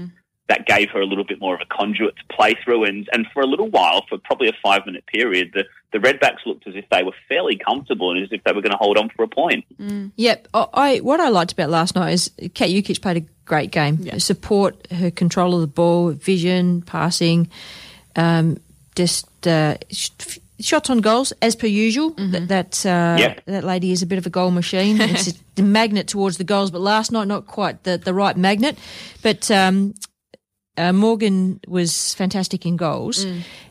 that gave her a little bit more of a conduit to play through. And, and for a little while, for probably a five minute period, the, the Redbacks looked as if they were fairly comfortable and as if they were going to hold on for a point. Yep. I, I what I liked about last night is Kat Jukic played a great game. Support, her control of the ball, vision, passing, um, just uh, sh- shots on goals as per usual. Th- that uh, Yep. that lady is a bit of a goal machine. it's a magnet towards the goals, but last night not quite the the right magnet. But um, uh, Morgan was fantastic in goals,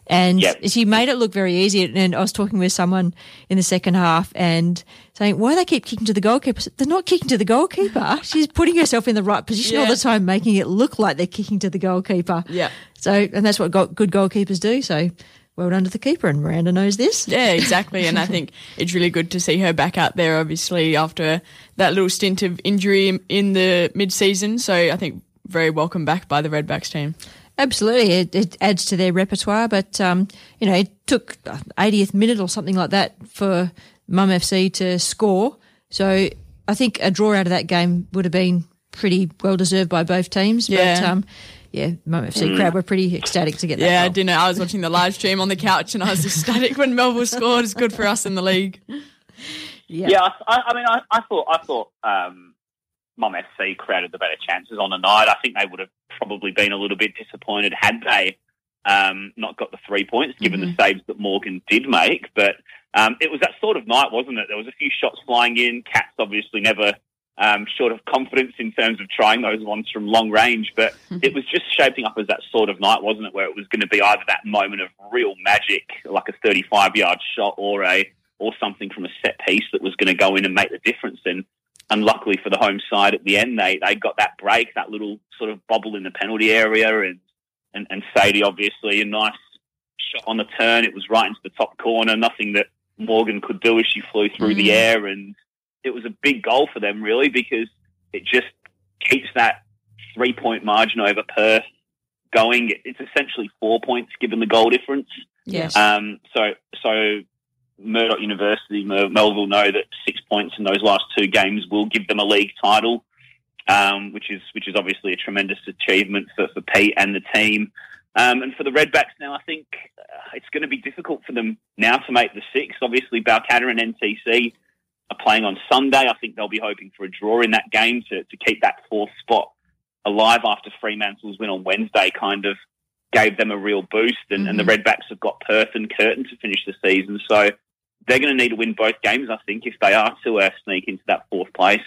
and Yep. she made it look very easy. And I was talking with someone in the second half and saying, "Why do they keep kicking to the goalkeeper?" Said, They're not kicking to the goalkeeper. She's putting herself in the right position all the time, making it look like they're kicking to the goalkeeper. Yeah. So, and that's what go- good goalkeepers do. So, well done to the keeper, and Miranda knows this. Yeah, exactly. and I think it's really good to see her back out there, obviously, after that little stint of injury in the mid season. So I think very welcome back by the Redbacks team. Absolutely, it, it adds to their repertoire. But um, you know, it took 80th minute or something like that for Mum FC to score. So I think a draw out of that game would have been pretty well deserved by both teams. But Yeah. um, yeah, Mum FC Mm. crowd were pretty ecstatic to get that. Yeah, I goal. didn't know. I was watching the live stream on the couch and I was ecstatic when Melville scored. It's good for us in the league. Yeah, Yeah, I, I I mean, I, I thought, I thought, um, Mum FC created the better chances on the night. I think they would have probably been a little bit disappointed had they um, not got the three points, given the saves that Morgan did make. But um, it was that sort of night, wasn't it? There was a few shots flying in. Cats obviously never um, short of confidence in terms of trying those ones from long range, but it was just shaping up as that sort of night, wasn't it? Where it was going to be either that moment of real magic, like a 35 yard shot, or a or something from a set piece that was going to go in and make the difference. And unluckily for the home side at the end, they they got that break, that little sort of bobble in the penalty area, and and, and Sadie obviously a nice shot on the turn. It was right into the top corner, nothing that Morgan could do as she flew through the air, and it was a big goal for them really because it just keeps that three point margin over Perth going. It's essentially four points given the goal difference. Yes. Um, so so Murdoch University, Mer- Melville know that six points in those last two games will give them a league title, um, which is which is obviously a tremendous achievement for, for Pete and the team. Um, and for the Redbacks now, I think uh, it's going to be difficult for them now to make the six. Obviously, Balcatta and NTC are playing on Sunday. I think they'll be hoping for a draw in that game to, to keep that fourth spot alive after Fremantle's win on Wednesday kind of gave them a real boost. And, and the Redbacks have got Perth and Curtin to finish the season. So they're going to need to win both games, I think, if they are to uh, sneak into that fourth place.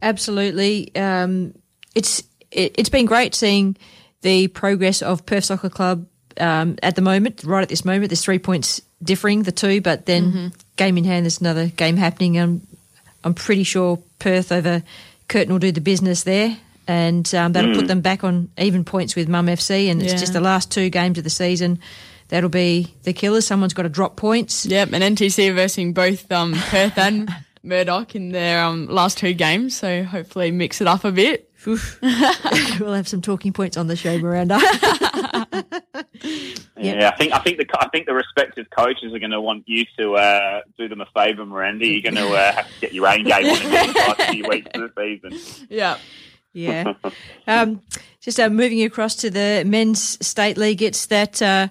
Absolutely. Um, it's it, it's been great seeing the progress of Perth Soccer Club um, at the moment. Right at this moment, there's three points differing the two, but then game in hand, there's another game happening. I'm I'm pretty sure Perth over Curtin will do the business there, and um, that'll put Mm. them back on even points with Mum FC. And it's Yeah. just the last two games of the season. That'll be the killer. Someone's got to drop points. Yep, and NTC are versing both um, Perth and Murdoch in their um, last two games, so hopefully mix it up a bit. we'll have some talking points on the show, Miranda. Yeah, I think I think the I think the respective coaches are going to want you to uh, do them a favour, Miranda. You're going to uh, have to get your own game on in the last few weeks of the season. Yeah. Yeah. um, just uh, moving across to the men's state league, it's that uh,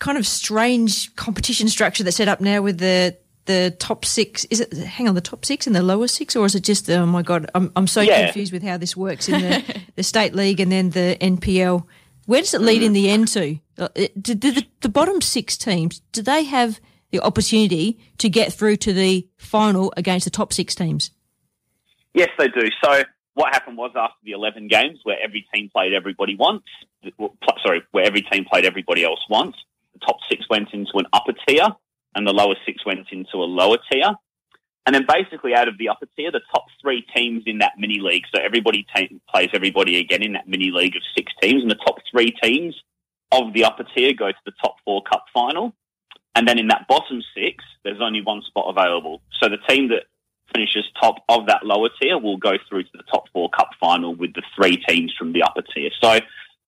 kind of strange competition structure that's set up now with the the top six. Is it? Hang on, the top six and the lower six, or is it just? Oh my god, I'm I'm so Yeah. confused with how this works in the, the state league and then the NPL. Where does it lead in the end to? Uh, Do, do the, the bottom six teams do they have the opportunity to get through to the final against the top six teams? Yes, they do. So what happened was after the 11 games where every team played everybody once, sorry, where every team played everybody else once, the top six went into an upper tier and the lower six went into a lower tier. And then basically out of the upper tier, the top three teams in that mini league, so everybody ta- plays everybody again in that mini league of six teams, and the top three teams of the upper tier go to the top four cup final. And then in that bottom six, there's only one spot available. So the team that finishes top of that lower tier will go through to the top four cup final with the three teams from the upper tier. So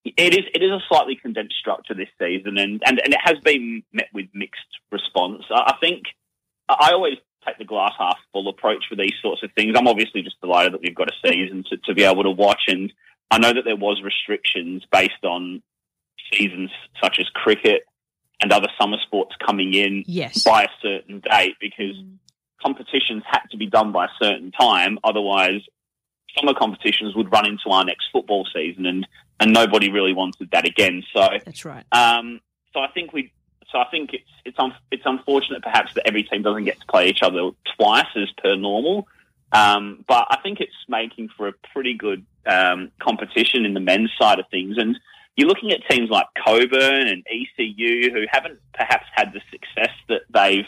it is it is a slightly condensed structure this season, and, and, and it has been met with mixed response. I I think I always take the glass half full approach with these sorts of things. I'm obviously just delighted that we've got a season to, to be able to watch, and I know that there was restrictions based on seasons such as cricket and other summer sports coming in Yes. by a certain date because mm. competitions had to be done by a certain time. Otherwise, summer competitions would run into our next football season, and and nobody really wanted that again. So That's right. um, so I think we. So I think it's it's un, it's unfortunate perhaps that every team doesn't get to play each other twice as per normal. Um, but I think it's making for a pretty good um, competition in the men's side of things. And you're looking at teams like Cockburn and ECU who haven't perhaps had the success that they've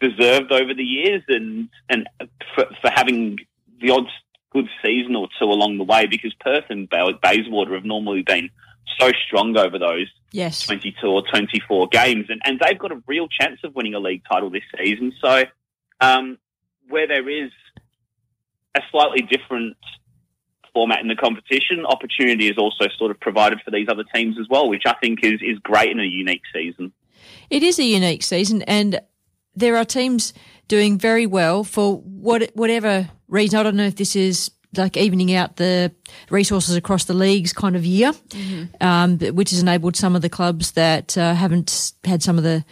deserved over the years, and and for, for having the odd good season or two along the way, because Perth and Bay- Bayswater have normally been so strong over those Yes. 22 or 24 games, and, and they've got a real chance of winning a league title this season. So, um, where there is a slightly different format in the competition, opportunity is also sort of provided for these other teams as well, which I think is, is great in a unique season. It is a unique season, and there are teams doing very well for what whatever reason. I don't know if this is like evening out the resources across the leagues kind of year, um, which has enabled some of the clubs that uh, haven't had some of the,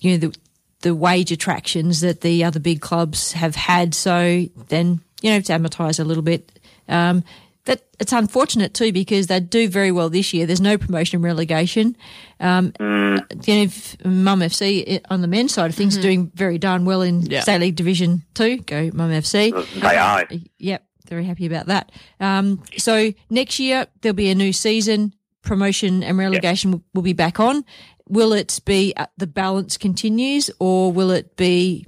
you know, the the wage attractions that the other big clubs have had. So then you know, to amortise a little bit. Um, that it's unfortunate too because they do very well this year. There's no promotion and relegation. Um, Mm. you know, if Mum FC on the men's side of things Mhm. doing very darn well in Yeah. State League Division Two. Go Mum FC. They are. Yep, very happy about that. Um, so next year there'll be a new season. Promotion and relegation will, will be back on. Will it be uh, the balance continues, or will it be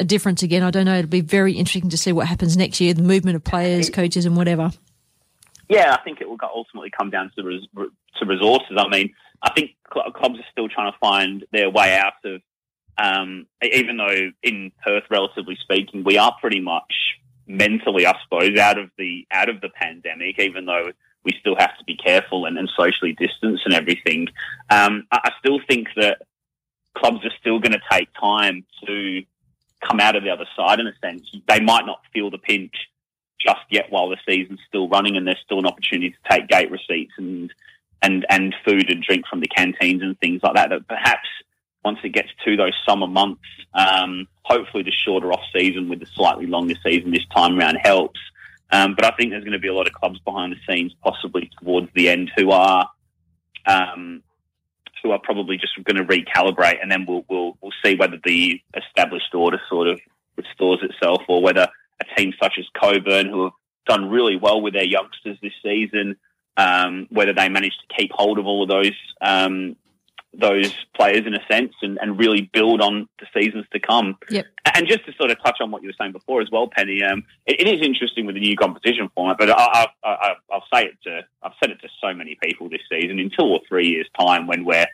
a difference again? I don't know. It'll be very interesting to see what happens next year. The movement of players, coaches, and whatever. Yeah, I think it will ultimately come down to res- to resources. I mean, I think cl- clubs are still trying to find their way out of. Um, even though in Perth, relatively speaking, we are pretty much mentally, I suppose, out of the out of the pandemic. Even though we still have to be careful and, and socially distance and everything, um, I, I still think that clubs are still going to take time to come out of the other side. In a sense, they might not feel the pinch just yet while the season's still running and there's still an opportunity to take gate receipts and and and food and drink from the canteens and things like that. That perhaps once it gets to those summer months, um, hopefully the shorter off season with the slightly longer season this time around helps. Um, but I think there's going to be a lot of clubs behind the scenes, possibly towards the end, who are um, who are probably just going to recalibrate, and then we'll we'll we'll see whether the established order sort of restores itself, or whether a team such as Cockburn, who have done really well with their youngsters this season, um, whether they manage to keep hold of all of those um, those players in a sense and, and really build on the seasons to come. Yep. And just to sort of touch on what you were saying before as well, Penny, um, it, it is interesting with the new competition format, but I, I, I, I'll say it to, I've said it to so many people this season. In two or three years' time, when we're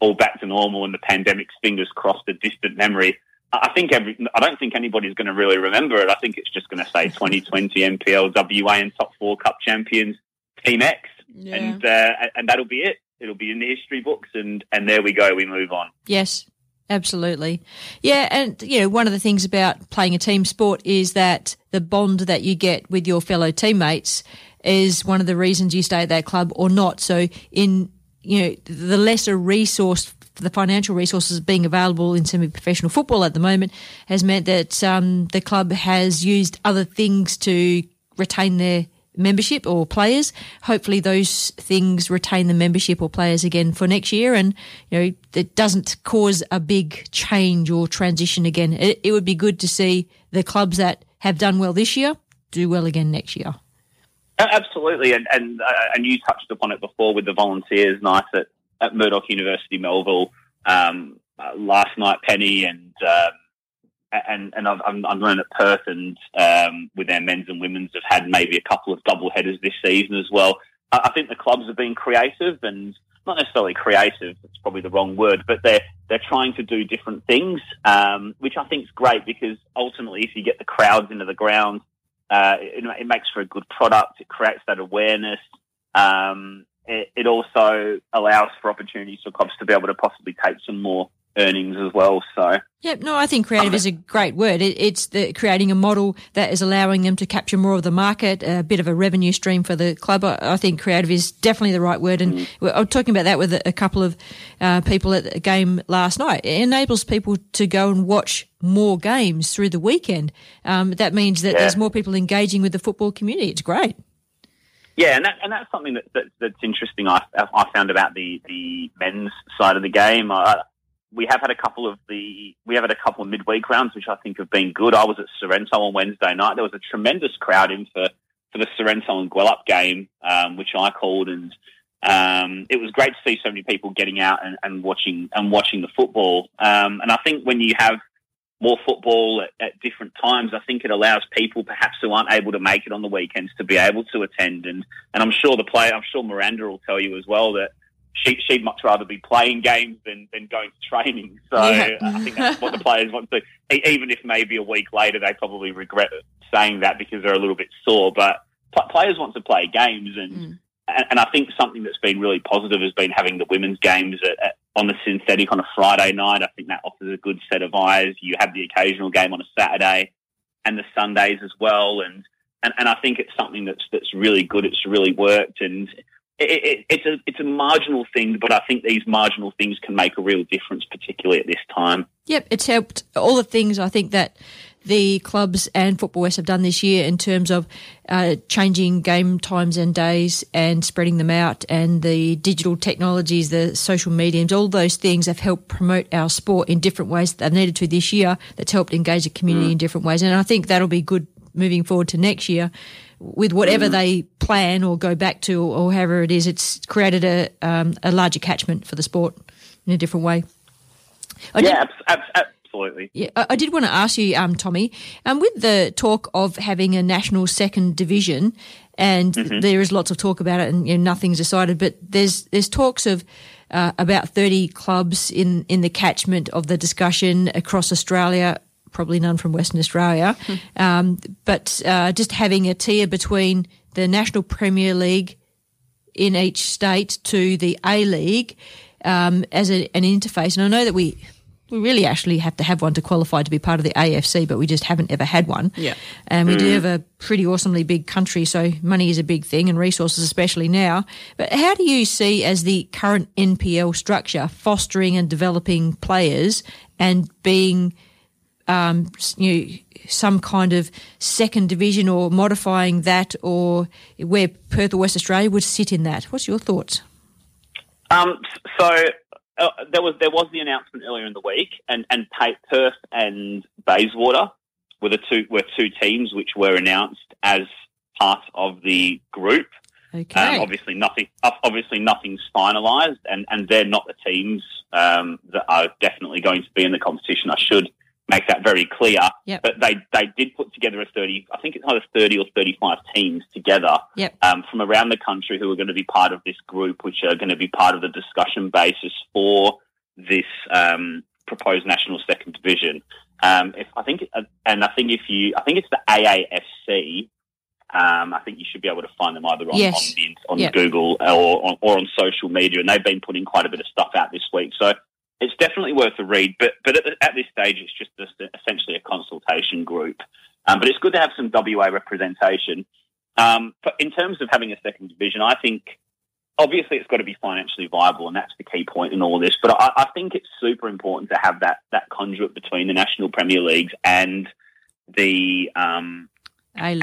all back to normal and the pandemic's fingers crossed a distant memory, I think every, I don't think anybody's going to really remember it. I think it's just going to say 2020 NPL WA and top four cup champions Team X, and uh, and that'll be it. It'll be in the history books, and and there we go. We move on. Yes, absolutely. Yeah, and you know, one of the things about playing a team sport is that the bond that you get with your fellow teammates is one of the reasons you stay at that club or not. So in you know, the lesser resource the financial resources being available in semi-professional football at the moment has meant that um, the club has used other things to retain their membership or players. Hopefully, those things retain the membership or players again for next year, and you know it doesn't cause a big change or transition again. It, it would be good to see the clubs that have done well this year do well again next year. Absolutely, and and uh, and you touched upon it before with the volunteers night at, at Murdoch University Melville um, uh, last night, Penny, and um, and and I've, I'm running at Perth, and um, with their men's and women's have had maybe a couple of double headers this season as well. I, I think the clubs have been creative and not necessarily creative. It's probably the wrong word, but they're they're trying to do different things, um, which I think is great because ultimately, if you get the crowds into the ground, uh, it, it makes for a good product. It creates that awareness. Um, it, also allows for opportunities for clubs to be able to possibly take some more earnings as well. So Yep, no, I think creative is a great word. It, it's the creating a model that is allowing them to capture more of the market, a bit of a revenue stream for the club. I, I think creative is definitely the right word. And we- I was talking about that with a, a couple of uh, people at a game last night. It enables people to go and watch more games through the weekend. Um, that means that Yeah. there's more people engaging with the football community. It's great. Yeah, and that, and that's something that, that that's interesting. I, I found about the the men's side of the game. I, we have had a couple of the we have had a couple of midweek rounds, which I think have been good. I was at Sorrento on Wednesday night. There was a tremendous crowd in for for the Sorrento and Gwelup game, um, which I called, and um, it was great to see so many people getting out and, and watching and watching the football. Um, and I think when you have more football at, at different times, I think it allows people perhaps who aren't able to make it on the weekends to be able to attend. And, and I'm sure the player, I'm sure Miranda will tell you as well that she, she'd much rather be playing games than, than going to training. So Yeah. I think that's what the players want to do. Even if maybe a week later they probably regret saying that because they're a little bit sore, but pl- players want to play games and, mm. and, and I think something that's been really positive has been having the women's games at, at, on the synthetic on a Friday night. I think that offers a good set of eyes. You have the occasional game on a Saturday and the Sundays as well, and and, and I think it's something that's that's really good. It's really worked, and it, it, it's a it's a marginal thing, but I think these marginal things can make a real difference, particularly at this time. Yep, it's helped all the things I think that the clubs and Football West have done this year in terms of uh, changing game times and days and spreading them out, and the digital technologies, the social mediums, all those things have helped promote our sport in different ways that they've needed to this year. That's helped engage the community Mm. in different ways, and I think that'll be good moving forward to next year. With whatever Mm. they plan or go back to, or however it is, it's created a um, a larger catchment for the sport in a different way. I yeah, absolutely. yeah, I, did want to ask you, um, Tommy, um, with the talk of having a national second division, and Mhm. there is lots of talk about it, and you know, nothing's decided. But there's there's talks of uh, about 30 clubs in in the catchment of the discussion across Australia. Probably none from Western Australia, um, but uh, just having a tier between the National Premier League in each state to the A League um, as a, an interface. And I know that we we really actually have to have one to qualify to be part of the AFC, but we just haven't ever had one. Yeah. And we do Mm. have a pretty awesomely big country, so money is a big thing and resources, especially now. But how do you see as the current NPL structure fostering and developing players and being um, you know, some kind of second division or modifying that, or where Perth or West Australia would sit in that? What's your thoughts? Um, so uh, there was there was the announcement earlier in the week, and and Perth and Bayswater were the two were two teams which were announced as part of the group. Okay. Um, obviously, nothing. Obviously, nothing's finalised, and, and they're not the teams um, that are definitely going to be in the competition. I should make that very clear. Yep. But they they did put together a thirty. I think it's either thirty or thirty five teams together Yep. um, from around the country who are going to be part of this group, which are going to be part of the discussion basis for this um, proposed national second division. Um, if I think, and I think if you, I think it's the AAFC. Um, I think you should be able to find them either on, Yes. on, the, on Yep. Google or on, or on social media, and they've been putting quite a bit of stuff out this week. So it's definitely worth a read. But but at, the- at this stage, it's just a, essentially a consultation group. Um, but it's good to have some WA representation. Um, but in terms of having a second division, I think obviously it's got to be financially viable, and that's the key point in all this. But I, I think it's super important to have that that conduit between the national Premier Leagues and the um,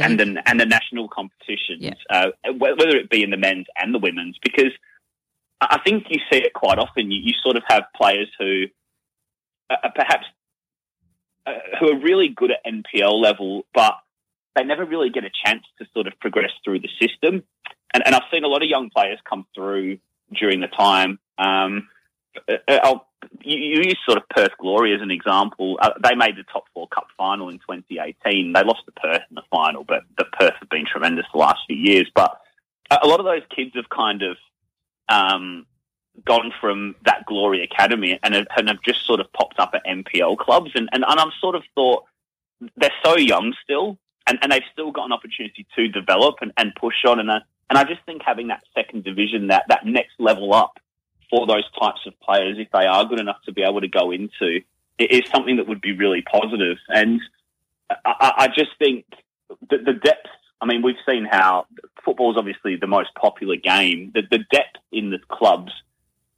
and the and the national competitions, uh, whether it be in the men's and the women's, because I think you see it quite often. You, you sort of have players who uh, are perhaps uh, who are really good at NPL level, but they never really get a chance to sort of progress through the system. And, and I've seen a lot of young players come through during the time. Um, uh, uh, I'll, you, you use sort of Perth Glory as an example. Uh, they made the top four cup final in 2018. They lost to Perth in the final, but the Perth have been tremendous the last few years. But a lot of those kids have kind of um, gone from that Glory Academy and have, and have just sort of popped up at NPL clubs. And, and, and I've sort of thought they're so young still, and, and they've still got an opportunity to develop and, and push on. And I, and I just think having that second division, that, that next level up for those types of players, if they are good enough to be able to go into, is something that would be really positive. And I, I I just think the, the depth. I mean, we've seen how football is obviously the most popular game. The, the depth in the clubs,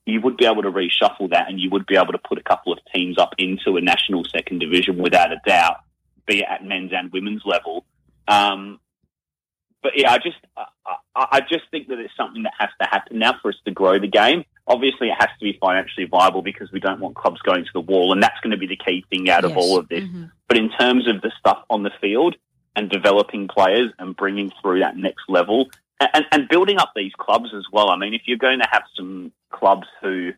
you would be able to reshuffle that, and you would be able to put a couple of teams up into a national second division without a doubt, be it at men's and women's level. Um, but yeah, I just I, I I just think that it's something that has to happen now for us to grow the game. Obviously, it has to be financially viable because we don't want clubs going to the wall, and that's going to be the key thing out of all of this. But in terms of the stuff on the field and developing players and bringing through that next level and, and building up these clubs as well. I mean, if you're going to have some clubs who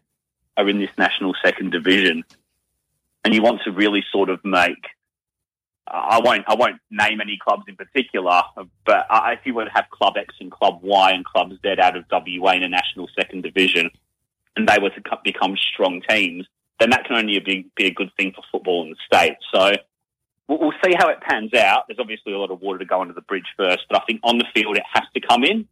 are in this national second division and you want to really sort of make I won't. I won't name any clubs in particular, but if you were to have Club X and Club Y and Club Z out of WA in a national second division, and they were to become strong teams, then that can only be, be a good thing for football in the state. So we'll, we'll see how it pans out. There's obviously a lot of water to go under the bridge first, but I think on the field it has to come in.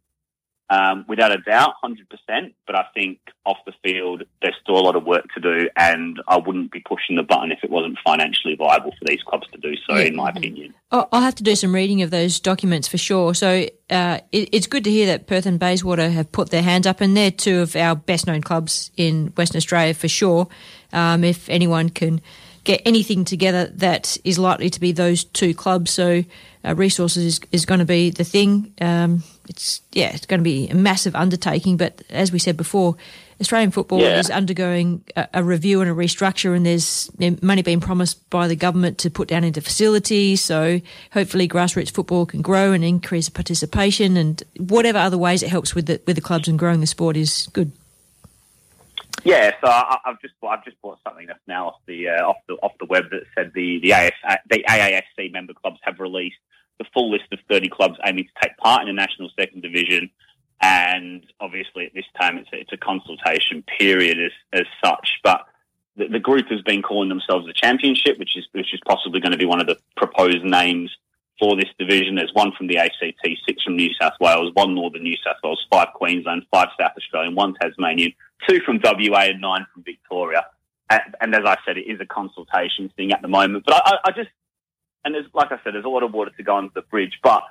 Um, without a doubt, 100%. But I think off the field, there's still a lot of work to do, and I wouldn't be pushing the button if it wasn't financially viable for these clubs to do so, Yeah. in my opinion. I'll have to do some reading of those documents for sure. So uh, it, it's good to hear that Perth and Bayswater have put their hands up, and they're two of our best known clubs in Western Australia for sure. Um, if anyone can get anything together that is likely to be those two clubs. So uh, resources is, is going to be the thing. Um, it's yeah, it's going to be a massive undertaking. But as we said before, Australian football Yeah. is undergoing a, a review and a restructure, and there's money being promised by the government to put down into facilities. So hopefully, grassroots football can grow and increase participation, and whatever other ways it helps with the with the clubs and growing the sport is good. Yeah, so I, I've just I've just bought something that's now off the uh, off the off the web that said the the, AS, the AAFC member clubs have released the full list of 30 clubs aiming to take part in the national second division, and obviously at this time it's a, it's a consultation period as as such, but. The, the group has been calling themselves the Championship, which is which is possibly going to be one of the proposed names for this division. There's one from the ACT, six from New South Wales, one Northern New South Wales, five Queensland, five South Australian, one Tasmanian, two from WA, and nine from Victoria. And, and as I said, it is a consultation thing at the moment. But I, I, just, and there's, like I said, there's a lot of water to go under the bridge. But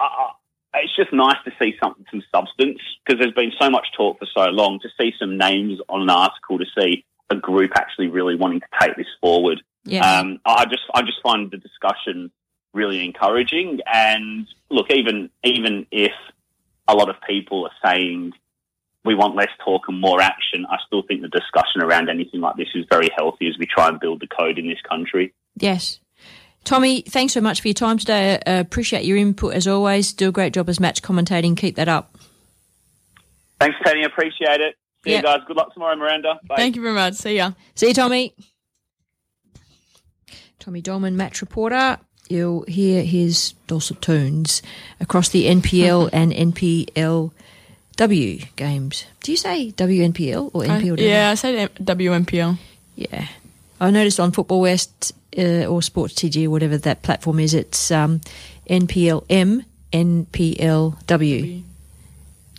I, I, it's just nice to see something, some substance, because there's been so much talk for so long. To see some names on an article, to see a group actually really wanting to take this forward. Yeah. Um, I just, I just find the discussion really encouraging. And look, even even if a lot of people are saying we want less talk and more action, I still think the discussion around anything like this is very healthy as we try and build the code in this country. Yes. Tommy, thanks so much for your time today. Uh, appreciate your input as always. Do a great job as match commentating. Keep that up. Thanks, Tony. Appreciate it. See Yeah. you guys. Good luck tomorrow, Miranda. Bye. Thank you very much. See ya. See you, Tommy. Tommy Doleman, match reporter. You'll hear his dulcet tones across the NPL and NPLW games. Do you say WNPL or I- NPLW? yeah, I said M- WMPL. Yeah. I noticed on Football West uh, or Sports TG, or whatever that platform is, it's um, NPLM, NPLW.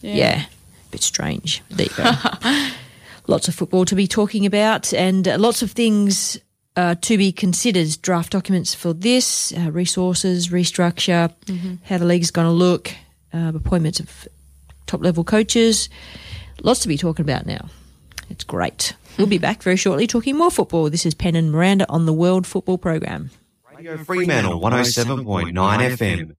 Yeah. Yeah. Bit strange. There you go. lots of football to be talking about and uh, lots of things uh, to be considered. Draft documents for this, uh, resources, restructure, Mhm. how the league's going to look, uh, appointments of top level coaches. Lots to be talking about now. It's great. We'll be back very shortly talking more football. This is Penn and Miranda on the World Football Program. Radio Fremantle 107.9 FM.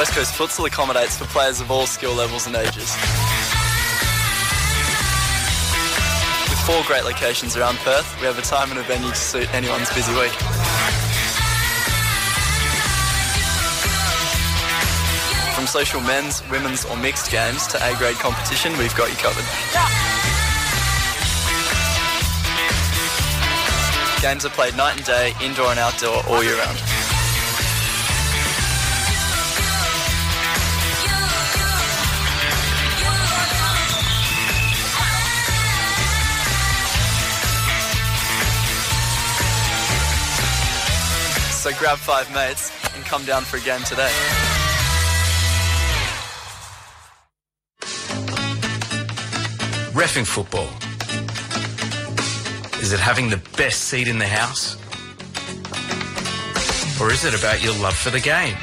West Coast Futsal accommodates for players of all skill levels and ages. With four great locations around Perth, we have a time and a venue to suit anyone's busy week. From social men's, women's or mixed games to A-grade competition, we've got you covered. Games are played night and day, indoor and outdoor, all year round. So grab five mates and come down for a game today. Refing football. Is it having the best seat in the house? Or is it about your love for the game?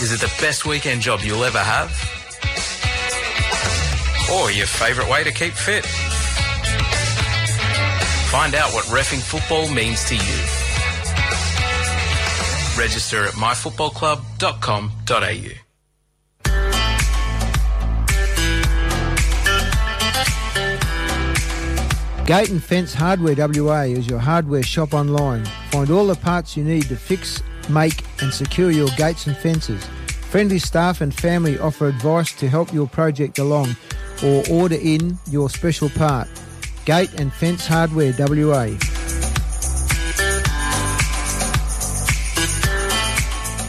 Is it the best weekend job you'll ever have? Or your favourite way to keep fit? Find out what refing football means to you. Register at myfootballclub.com.au. Gate and Fence Hardware WA is your hardware shop online. Find all the parts you need to fix, make, and secure your gates and fences. Friendly staff and family offer advice to help your project along or order in your special part. Gate and Fence Hardware WA.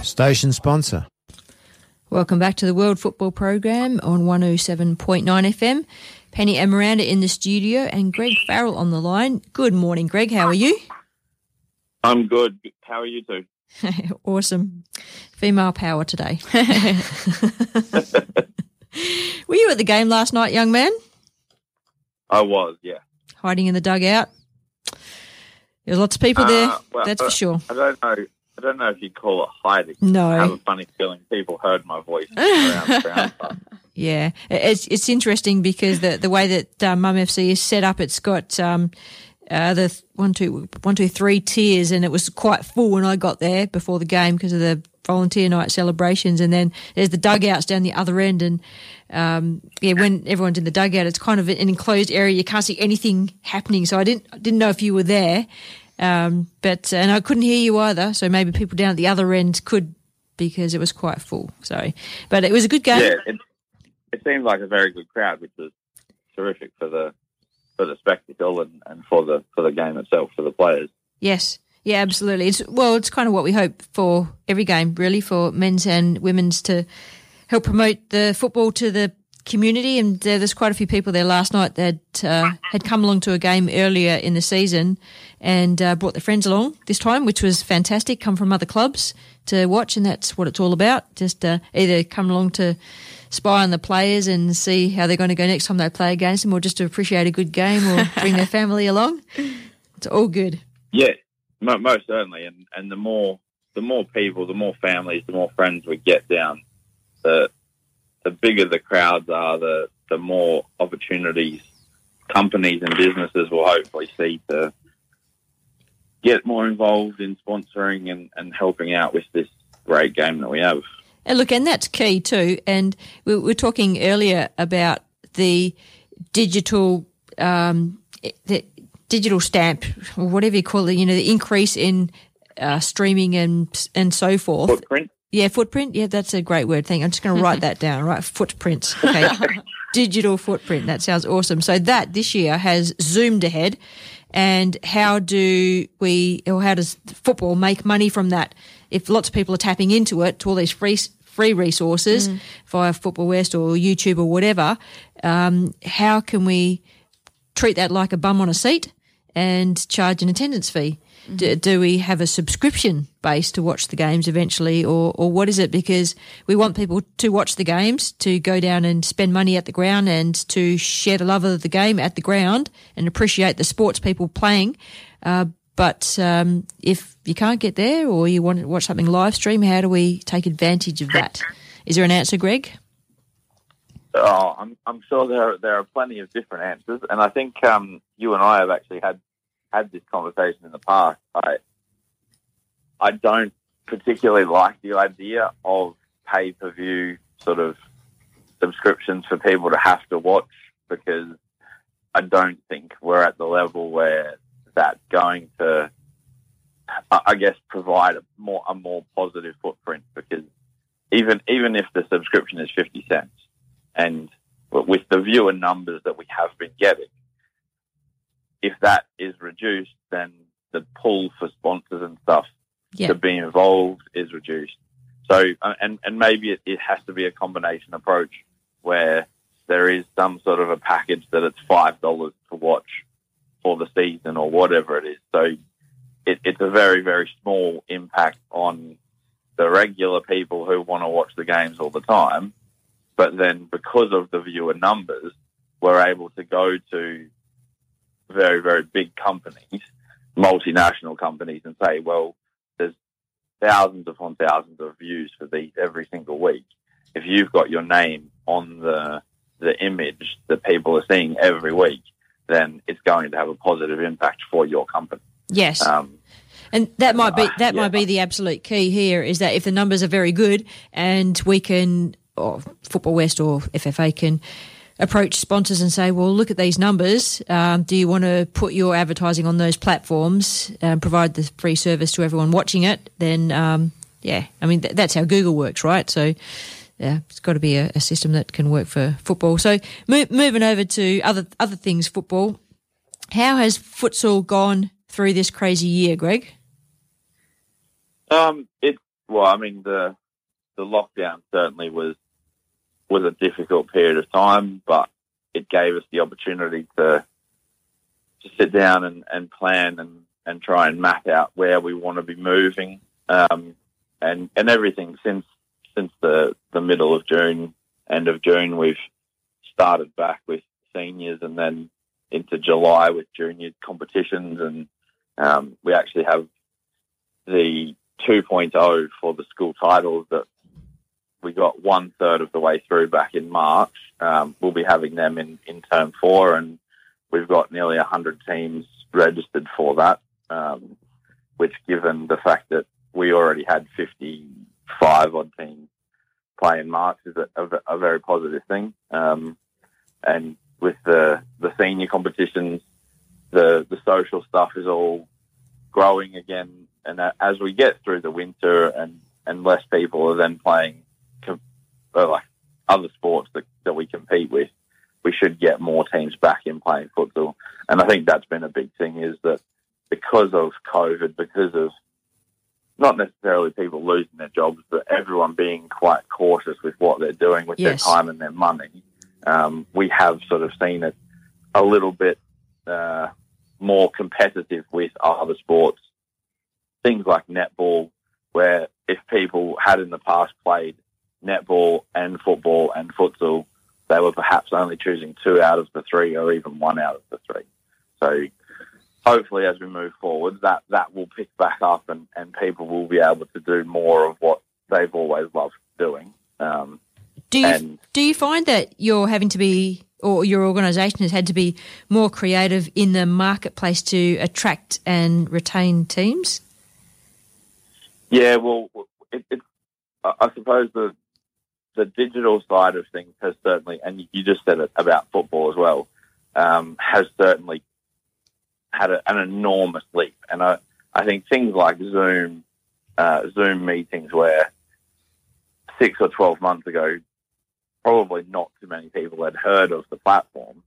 Station sponsor. Welcome back to the World Football Program on 107.9 FM. Penny and Miranda in the studio and Greg Farrell on the line. Good morning, Greg. How are you? I'm good. How are you two? awesome. Female power today. Were you at the game last night, young man? I was, yeah. Hiding in the dugout? There's lots of people there, Uh, well, that's uh, for sure. I don't know. I don't know if you'd call it hiding. No. I have a funny feeling people heard my voice around the ground. but Yeah, it's it's interesting because the the way that uh, Mum FC is set up, it's got um, uh, the th- one two one two three tiers, and it was quite full when I got there before the game because of the volunteer night celebrations, and then there's the dugouts down the other end, and um, yeah, when everyone's in the dugout, it's kind of an enclosed area. You can't see anything happening, so I didn't I didn't know if you were there, um, but and I couldn't hear you either. So maybe people down at the other end could because it was quite full. So, but it was a good game. yeah, it, it seemed like a very good crowd, which was terrific for the for the spectacle and, and for the for the game itself for the players. Yes. Yeah, absolutely. It's well, it's kind of what we hope for every game, really, for men's and women's to help promote the football to the community. And uh, there's quite a few people there last night that uh, had come along to a game earlier in the season and uh, brought their friends along this time, which was fantastic. Come from other clubs to watch, and that's what it's all about. Just uh, either come along to spy on the players and see how they're going to go next time they play against them, or just to appreciate a good game or bring their family along. It's all good. Yeah, most certainly, and and the more the more people, the more families, the more friends we get down, the the bigger the crowds are, the the more opportunities companies and businesses will hopefully see to get more involved in sponsoring and, and helping out with this great game that we have. And look, and that's key too. And we were talking earlier about the digital, um, the digital stamp, or whatever you call it. You know, the increase in uh, streaming and and so forth. Footprint. Yeah, footprint. Yeah, that's a great word. Thing. I'm just going to write that down. Right, footprints. Okay, digital footprint. That sounds awesome. So that this year has zoomed ahead. And how do we, or how does football make money from that? If lots of people are tapping into it, to all these free free resources Mm. via Football West or YouTube or whatever, um, how can we treat that like a bum on a seat and charge an attendance fee? Do, do we have a subscription base to watch the games eventually, or, or what is it? Because we want people to watch the games, to go down and spend money at the ground, and to share the love of the game at the ground and appreciate the sports people playing. Uh, but um, if you can't get there, or you want to watch something live stream, how do we take advantage of that? Is there an answer, Greg? Oh, I'm I'm sure there are, there are plenty of different answers, and I think um, you and I have actually had had this conversation in the past. I I don't particularly like the idea of pay per view sort of subscriptions for people to have to watch because I don't think we're at the level where that's going to, I guess, provide a more a more positive footprint because even even if the subscription is fifty cents, and with the viewer numbers that we have been getting, if that is reduced, then the pull for sponsors and stuff Yeah. to be involved is reduced. So, uh, and and maybe it, it has to be a combination approach where there is some sort of a package that it's five dollars to watch for the season or whatever it is. So, it, it's a very very small impact on the regular people who want to watch the games all the time. But then, because of the viewer numbers, we're able to go to very very big companies, multinational companies, and say, well, there's thousands upon thousands of views for these every single week. If you've got your name on the the image that people are seeing every week, then it's going to have a positive impact for your company. Yes. Um, And that might be that yeah. might be the absolute key here is that if the numbers are very good and we can, or Football West or FFA can approach sponsors and say, well, look at these numbers. Um, do you want to put your advertising on those platforms, um, provide the free service to everyone watching it? Then, um, yeah, I mean th- that's how Google works, right? So. Yeah, it's got to be a, a system that can work for football. So, mo- moving over to other other things, football. How has futsal gone through this crazy year, Greg? Um, it well, I mean the the lockdown certainly was was a difficult period of time, but it gave us the opportunity to to sit down and, and plan and, and try and map out where we want to be moving. Um, and and everything since since the, the middle of June, end of June, we've started back with seniors and then into July with junior competitions and um, we actually have the 2.0 for the school titles that we got one third of the way through back in March. Um, we'll be having them in, in term four, and we've got nearly 100 teams registered for that, um, which, given the fact that we already had 55 odd teams play in March, is a, a, a very positive thing. Um, and with the, the senior competitions, the, the social stuff is all growing again. And as we get through the winter and, and less people are then playing uh, like other sports that, that we compete with, we should get more teams back in playing football. And I think that's been a big thing is that because of COVID, because of not necessarily people losing their jobs, but everyone being quite cautious with what they're doing with Yes. their time and their money, um, we have sort of seen it a little bit uh, more competitive with other sports. Things like netball, where if people had in the past played netball and football and futsal, they were perhaps only choosing two out of the three or even one out of the three. So hopefully as we move forward, that, that will pick back up and, and people will be able to do more of what they've always loved doing. Um, Do you and do you find that you're having to be, or your organisation has had to be more creative in the marketplace to attract and retain teams? Yeah, well, it, it, I I suppose the the digital side of things has certainly, and you just said it about football as well, um, has certainly had a, an enormous leap. And I, I think things like Zoom, uh, Zoom meetings, where six or twelve months ago, probably not too many people had heard of the platform,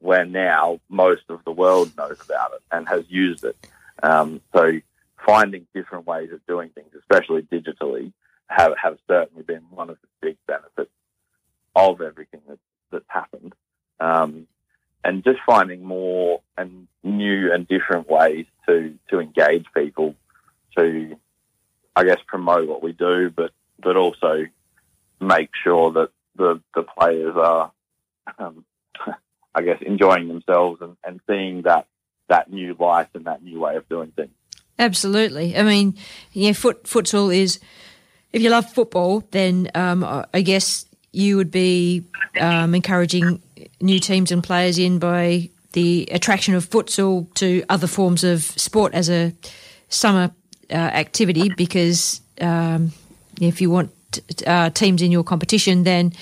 where now most of the world knows about it and has used it. Um, so finding different ways of doing things, especially digitally, have, have certainly been one of the big benefits of everything that, that's happened. Um, and just finding more and new and different ways to, to engage people to, I guess, promote what we do, but, but also make sure that the, the players are, um, I guess, enjoying themselves and, and seeing that, that new life and that new way of doing things. Absolutely. I mean, yeah, foot futsal is. If you love football, then um, I guess you would be um, encouraging new teams and players in by the attraction of futsal to other forms of sport as a summer uh, activity. Because um, if you want uh, teams in your competition, then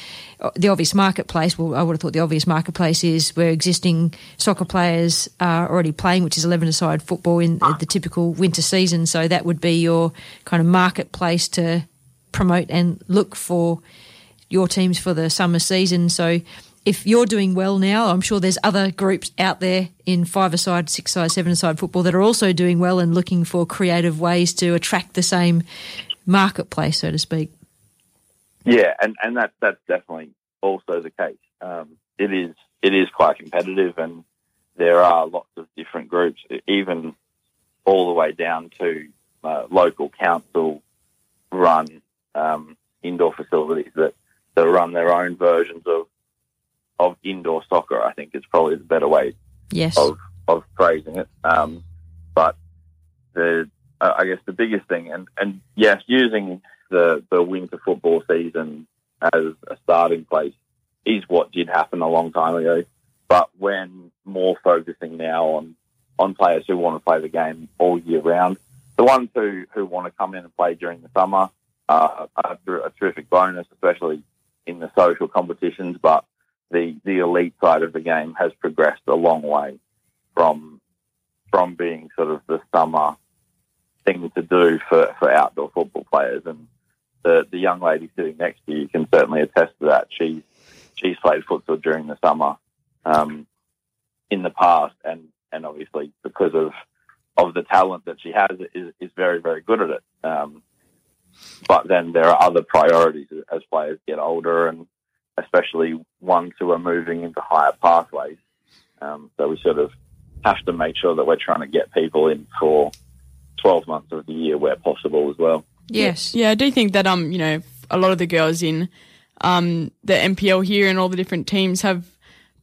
uh, the obvious marketplace. Well, I would have thought the obvious marketplace is where existing soccer players are already playing, which is eleven-a-side football in the typical winter season. So that would be your kind of marketplace to promote and look for your teams for the summer season. So if you're doing well now, I'm sure there's other groups out there in five-a-side, six-a-side, seven-a-side football that are also doing well and looking for creative ways to attract the same marketplace, so to speak. Yeah, and, and that that's definitely also the case. Um, it is it is quite competitive, and there are lots of different groups, even all the way down to uh, local council run um, indoor facilities that, that run their own versions of of indoor soccer. I think is probably the better way Yes. of of phrasing it. Um, but the uh, I guess the biggest thing, and and yes, using the the winter football season as a starting place is what did happen a long time ago. But when more focusing now on on players who want to play the game all year round, the ones who who want to come in and play during the summer are a terrific bonus, especially in the social competitions. But the the elite side of the game has progressed a long way from from being sort of the summer thing to do for, for outdoor football players. And the the young lady sitting next to you can certainly attest to that. She's she's played futsal during the summer um, in the past, and and obviously because of of the talent that she has, is is very very good at it. Um, but then there are other priorities as players get older, and especially ones who are moving into higher pathways. Um, so we sort of have to make sure that we're trying to get people in for 12 months of the year where possible as well. Yes. Yeah, I do think that um, you know, a lot of the girls in um the NPL here and all the different teams have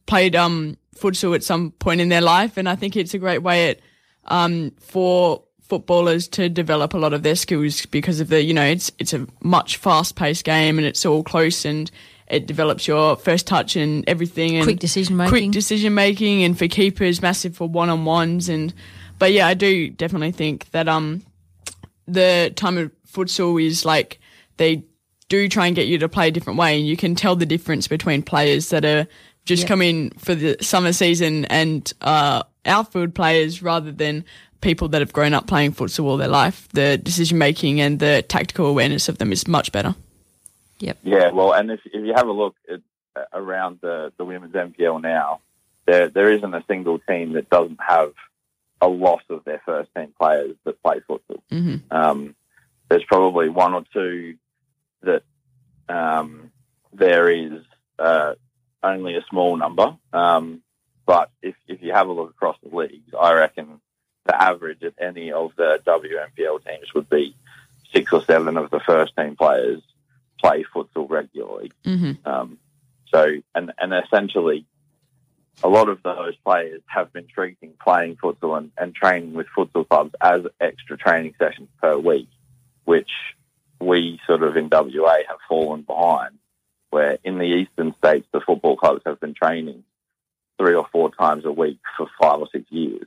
played um futsal at some point in their life, and I think it's a great way at um for footballers to develop a lot of their skills because of the you know it's it's a much fast paced game and it's all close and it develops your first touch and everything and Quick decision making. quick decision making and for keepers massive for one on ones and but yeah I do definitely think that um the time of futsal is like they do try and get you to play a different way and you can tell the difference between players that are just Yep. come in for the summer season and uh outfield players rather than people that have grown up playing futsal all their life the decision making and the tactical awareness of them is much better Yep. Yeah, well, and if, if you have a look at, around the, the women's NPL now, there there isn't a single team that doesn't have a loss of their first team players that play futsal. mm-hmm. Um, there's probably one or two that um, there is uh, only a small number. Um, but if, if you have a look across the leagues, I reckon the average at any of the WNPL teams would be six or seven of the first team players play futsal regularly. Mm-hmm. Um, so, and, and essentially, a lot of those players have been treating playing futsal and, and training with futsal clubs as extra training sessions per week, which we sort of in WA have fallen behind. Where in the eastern states, the football clubs have been training three or four times a week for five or six years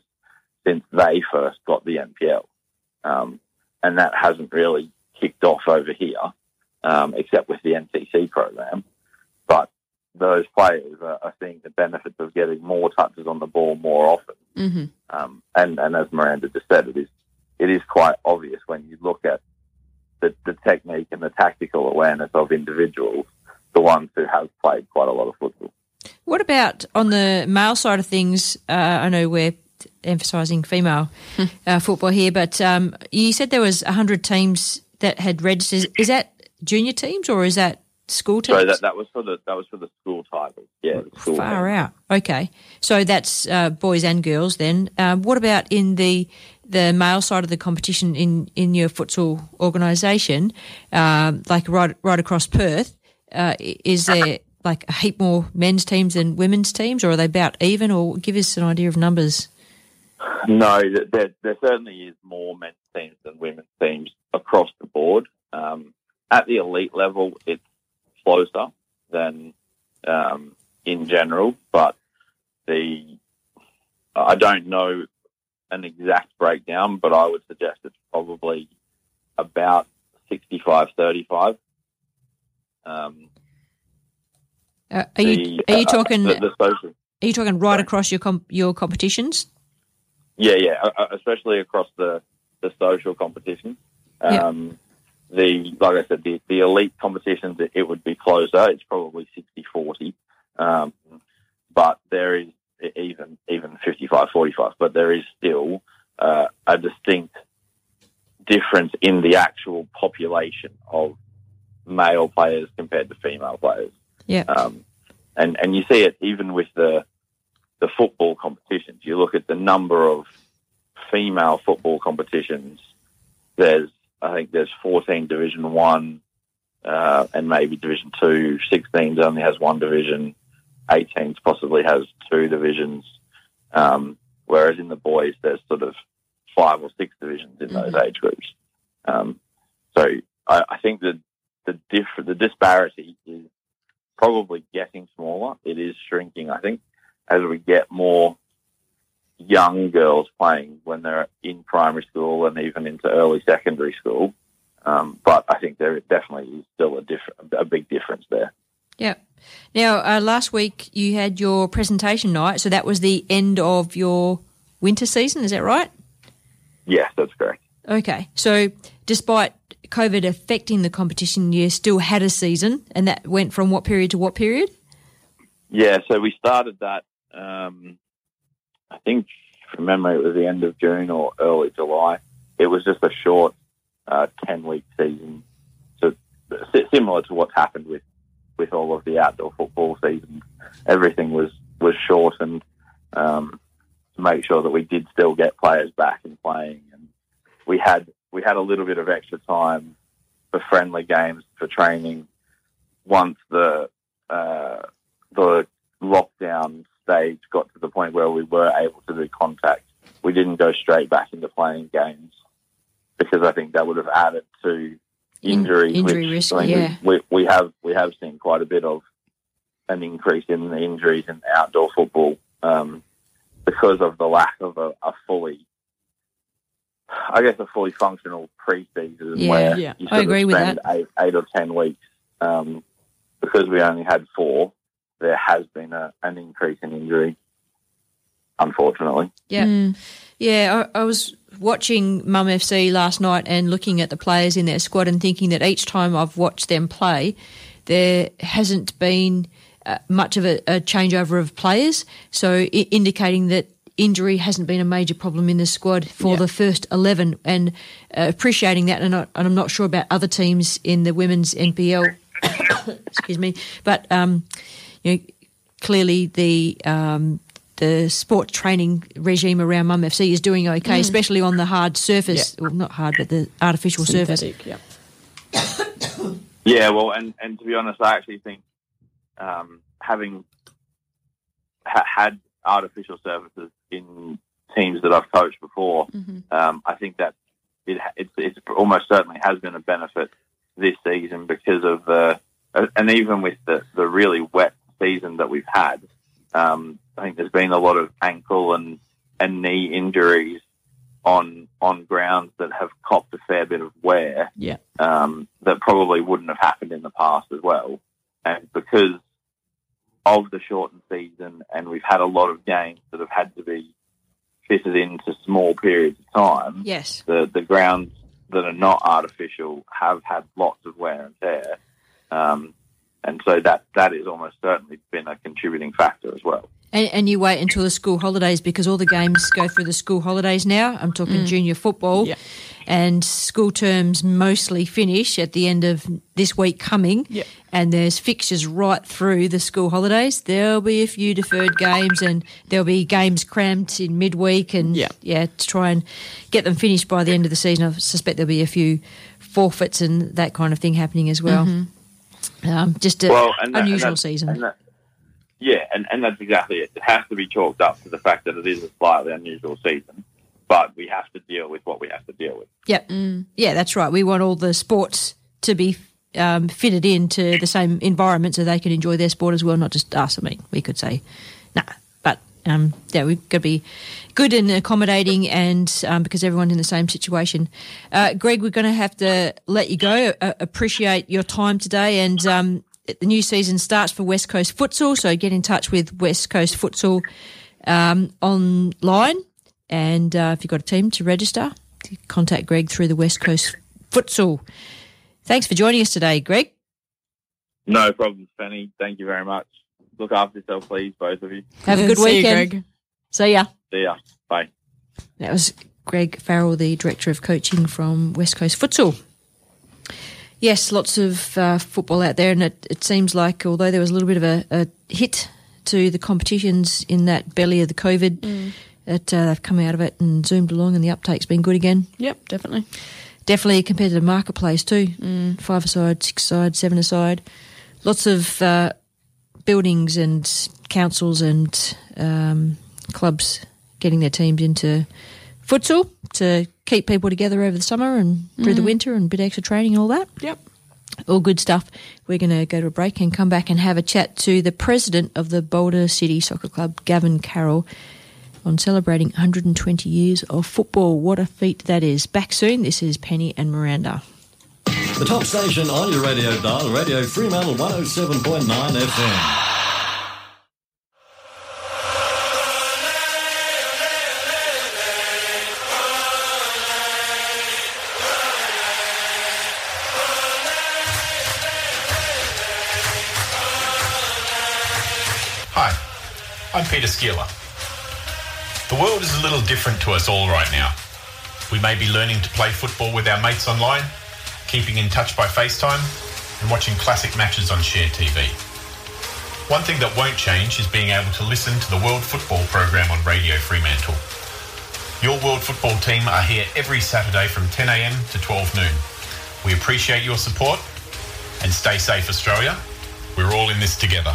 since they first got the NPL. Um, and that hasn't really kicked off over here, um, except with the NCC program. But those players are, are seeing the benefits of getting more touches on the ball more often. Mm-hmm. Um, and, and as Miranda just said, it is it is quite obvious when you look at the, the technique and the tactical awareness of individuals, the ones who have played quite a lot of football. What about on the male side of things? Uh, I know we're emphasising female uh, football here, but um, you said there was hundred teams that had registered. Is that junior teams or is that school teams? So that, that was for the that was for the school titles. Yeah, school Far teams. out. Okay, so that's uh, boys and girls. Then, um, what about in the the male side of the competition in in your futsal organisation, um, like right right across Perth? Uh, is there like a heap more men's teams than women's teams, or are they about even? Or give us an idea of numbers. No, there, there certainly is more men's teams than women's teams across the board. Um, at the elite level, it's closer than um, in general, but the I don't know an exact breakdown, but I would suggest it's probably about 65-35. Um, Uh, are you are you uh, talking the, the social? are you talking right across your com- your competitions? Yeah, yeah, uh, uh, especially across the, the social competitions. Yeah. Um, The like I said, the, the elite competitions, it, it would be closer. It's probably 60-40. Um, but there is even even 55-45. But there is still uh, a distinct difference in the actual population of male players compared to female players. Yeah. Um, and and you see it even with the the football competitions. You look at the number of female football competitions. There's I think there's 14 Division One, uh, and maybe Division Two. 16s only has one division. 18s possibly has two divisions. Um, whereas in the boys, there's sort of five or six divisions in those age groups. Um, so I, I think that the diff- the disparity is probably getting smaller. It is shrinking, I think, as we get more young girls playing when they're in primary school and even into early secondary school. Um, but I think there definitely is still a diff- a big difference there. Yeah. Now, uh, last week you had your presentation night, so that was the end of your winter season. Is that right? Yes, that's correct. Okay. So, despite COVID affecting the competition, you still had a season, and that went from what period to what period? Yeah, so we started that. Um, I think from memory, it was the end of June or early July. It was just a short uh, ten week season, so similar to what's happened with with all of the outdoor football seasons. Everything was was shortened um, to make sure that we did still get players back and playing, and we had we had a little bit of extra time for friendly games for training once the uh, the lockdown stage got to the point where we were able to do contact. We didn't go straight back into playing games because I think that would have added to injuries. injury which, risk, I mean, yeah. we, we have we have seen quite a bit of an increase in the injuries in outdoor football um, because of the lack of a, a fully, I guess, a fully functional pre-season Yeah, where yeah. you I sort of agree with spend that. Eight, eight or ten weeks. Um, because we only had four, there has been a, an increase in injury, unfortunately. Yeah. Yeah, I, I was watching Mum FC last night and looking at the players in their squad and thinking that each time I've watched them play, there hasn't been uh, much of a, a changeover of players. So I- indicating that injury hasn't been a major problem in the squad for the first 11 and uh, appreciating that. And, I, and I'm not sure about other teams in the women's NPL. excuse me. But, um, you know, clearly the um, the sport training regime around Mum FC is doing okay, Mm. especially on the hard surface. Well, not hard, but the artificial surface. Yeah. Yeah, well, and, and to be honest, I actually think um, having ha- had artificial surfaces in teams that I've coached before, um, I think that it, ha- it's, it's almost certainly has been a benefit this season because of the, uh, and even with the, the really wet season that we've had, um, I think there's been a lot of ankle and, and knee injuries on on grounds that have copped a fair bit of wear Yeah. um, that probably wouldn't have happened in the past as well. And because of the shortened season, and we've had a lot of games that have had to be fitted into small periods of time, Yes. the the grounds that are not artificial have had lots of wear and tear, um, and so that that has almost certainly been a contributing factor as well. And, and you wait until the school holidays because all the games go through the school holidays now. I'm talking Mm. junior football. Yeah. And school terms mostly finish at the end of this week coming. Yeah. And there's fixtures right through the school holidays. There'll be a few deferred games and there'll be games crammed in midweek and Yeah. yeah, to try and get them finished by the end of the season. I suspect there'll be a few forfeits and that kind of thing happening as well. Mm-hmm. Um, just an well, and that- and unusual that- season. and that- yeah, and, and that's exactly it. It has to be chalked up to the fact that it is a slightly unusual season, but we have to deal with what we have to deal with. Yep. Yeah, that's right. We want all the sports to be um, fitted into the same environment so they can enjoy their sport as well, not just us. I mean, we could say, nah, but um, yeah, we've got to be good and accommodating and um, because everyone's in the same situation. Uh, Greg, we're going to have to let you go. Uh, appreciate your time today and um, the new season starts for West Coast Futsal, so get in touch with West Coast Futsal um, online. And uh, if you've got a team to register, contact Greg through the West Coast Futsal. Thanks for joining us today, Greg. No problems, Penny. Thank you very much. Look after yourself, please, both of you. Have a good See you, weekend. Greg. See ya. See ya. Bye. That was Greg Farrell, the Director of Coaching from West Coast Futsal. Yes, lots of uh, football out there, and it, it seems like although there was a little bit of a, a hit to the competitions in that belly of the COVID, that uh, they've come out of it and zoomed along, and the uptake's been good again. Yep, definitely. Definitely a competitive marketplace too. Five aside, six aside, seven aside. Lots of uh, buildings and councils and um, clubs getting their teams into futsal to keep people together over the summer and through the Mm. winter and a bit extra training and all that. Yep. All good stuff. We're going to go to a break and come back and have a chat to the president of the Boulder City Soccer Club, Gavin Carroll, on celebrating 120 years of football. What a feat that is. Back soon. This is Penny and Miranda. The top station on your radio dial, Radio Fremantle 107.9 FM. Hi, I'm Peter Szkiela. The world is a little different to us all right now. We may be learning to play football with our mates online, keeping in touch by FaceTime, and watching classic matches on shared TV. One thing that won't change is being able to listen to the World Football program on Radio Fremantle. Your World Football team are here every Saturday from 10am to 12 noon. We appreciate your support and stay safe, Australia. We're all in this together.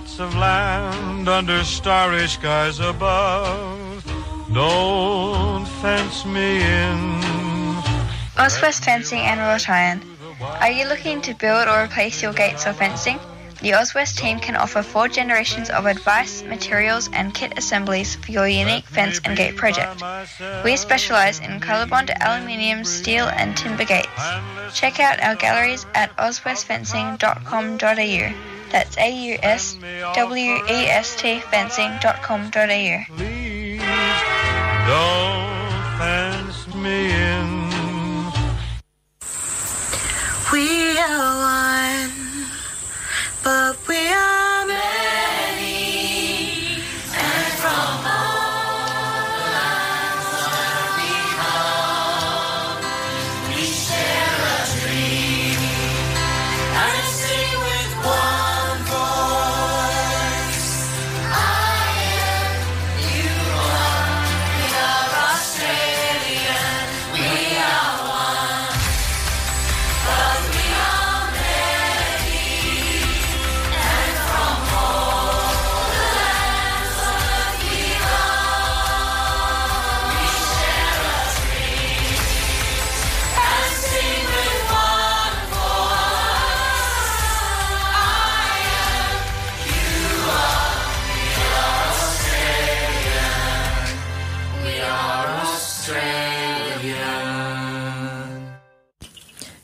Land under starry skies above. Don't fence me in. Auswest Fencing and Wrought Iron. Are you looking to build or replace your gates or fencing? The Auswest team can offer four generations of advice, materials, and kit assemblies for your unique fence and gate project. We specialise in colorbond, aluminium, steel, and timber gates. Check out our galleries at auswestfencing.com.au. That's A U S W E S T fencing.com.au. Don't fence me in. We are one, but we are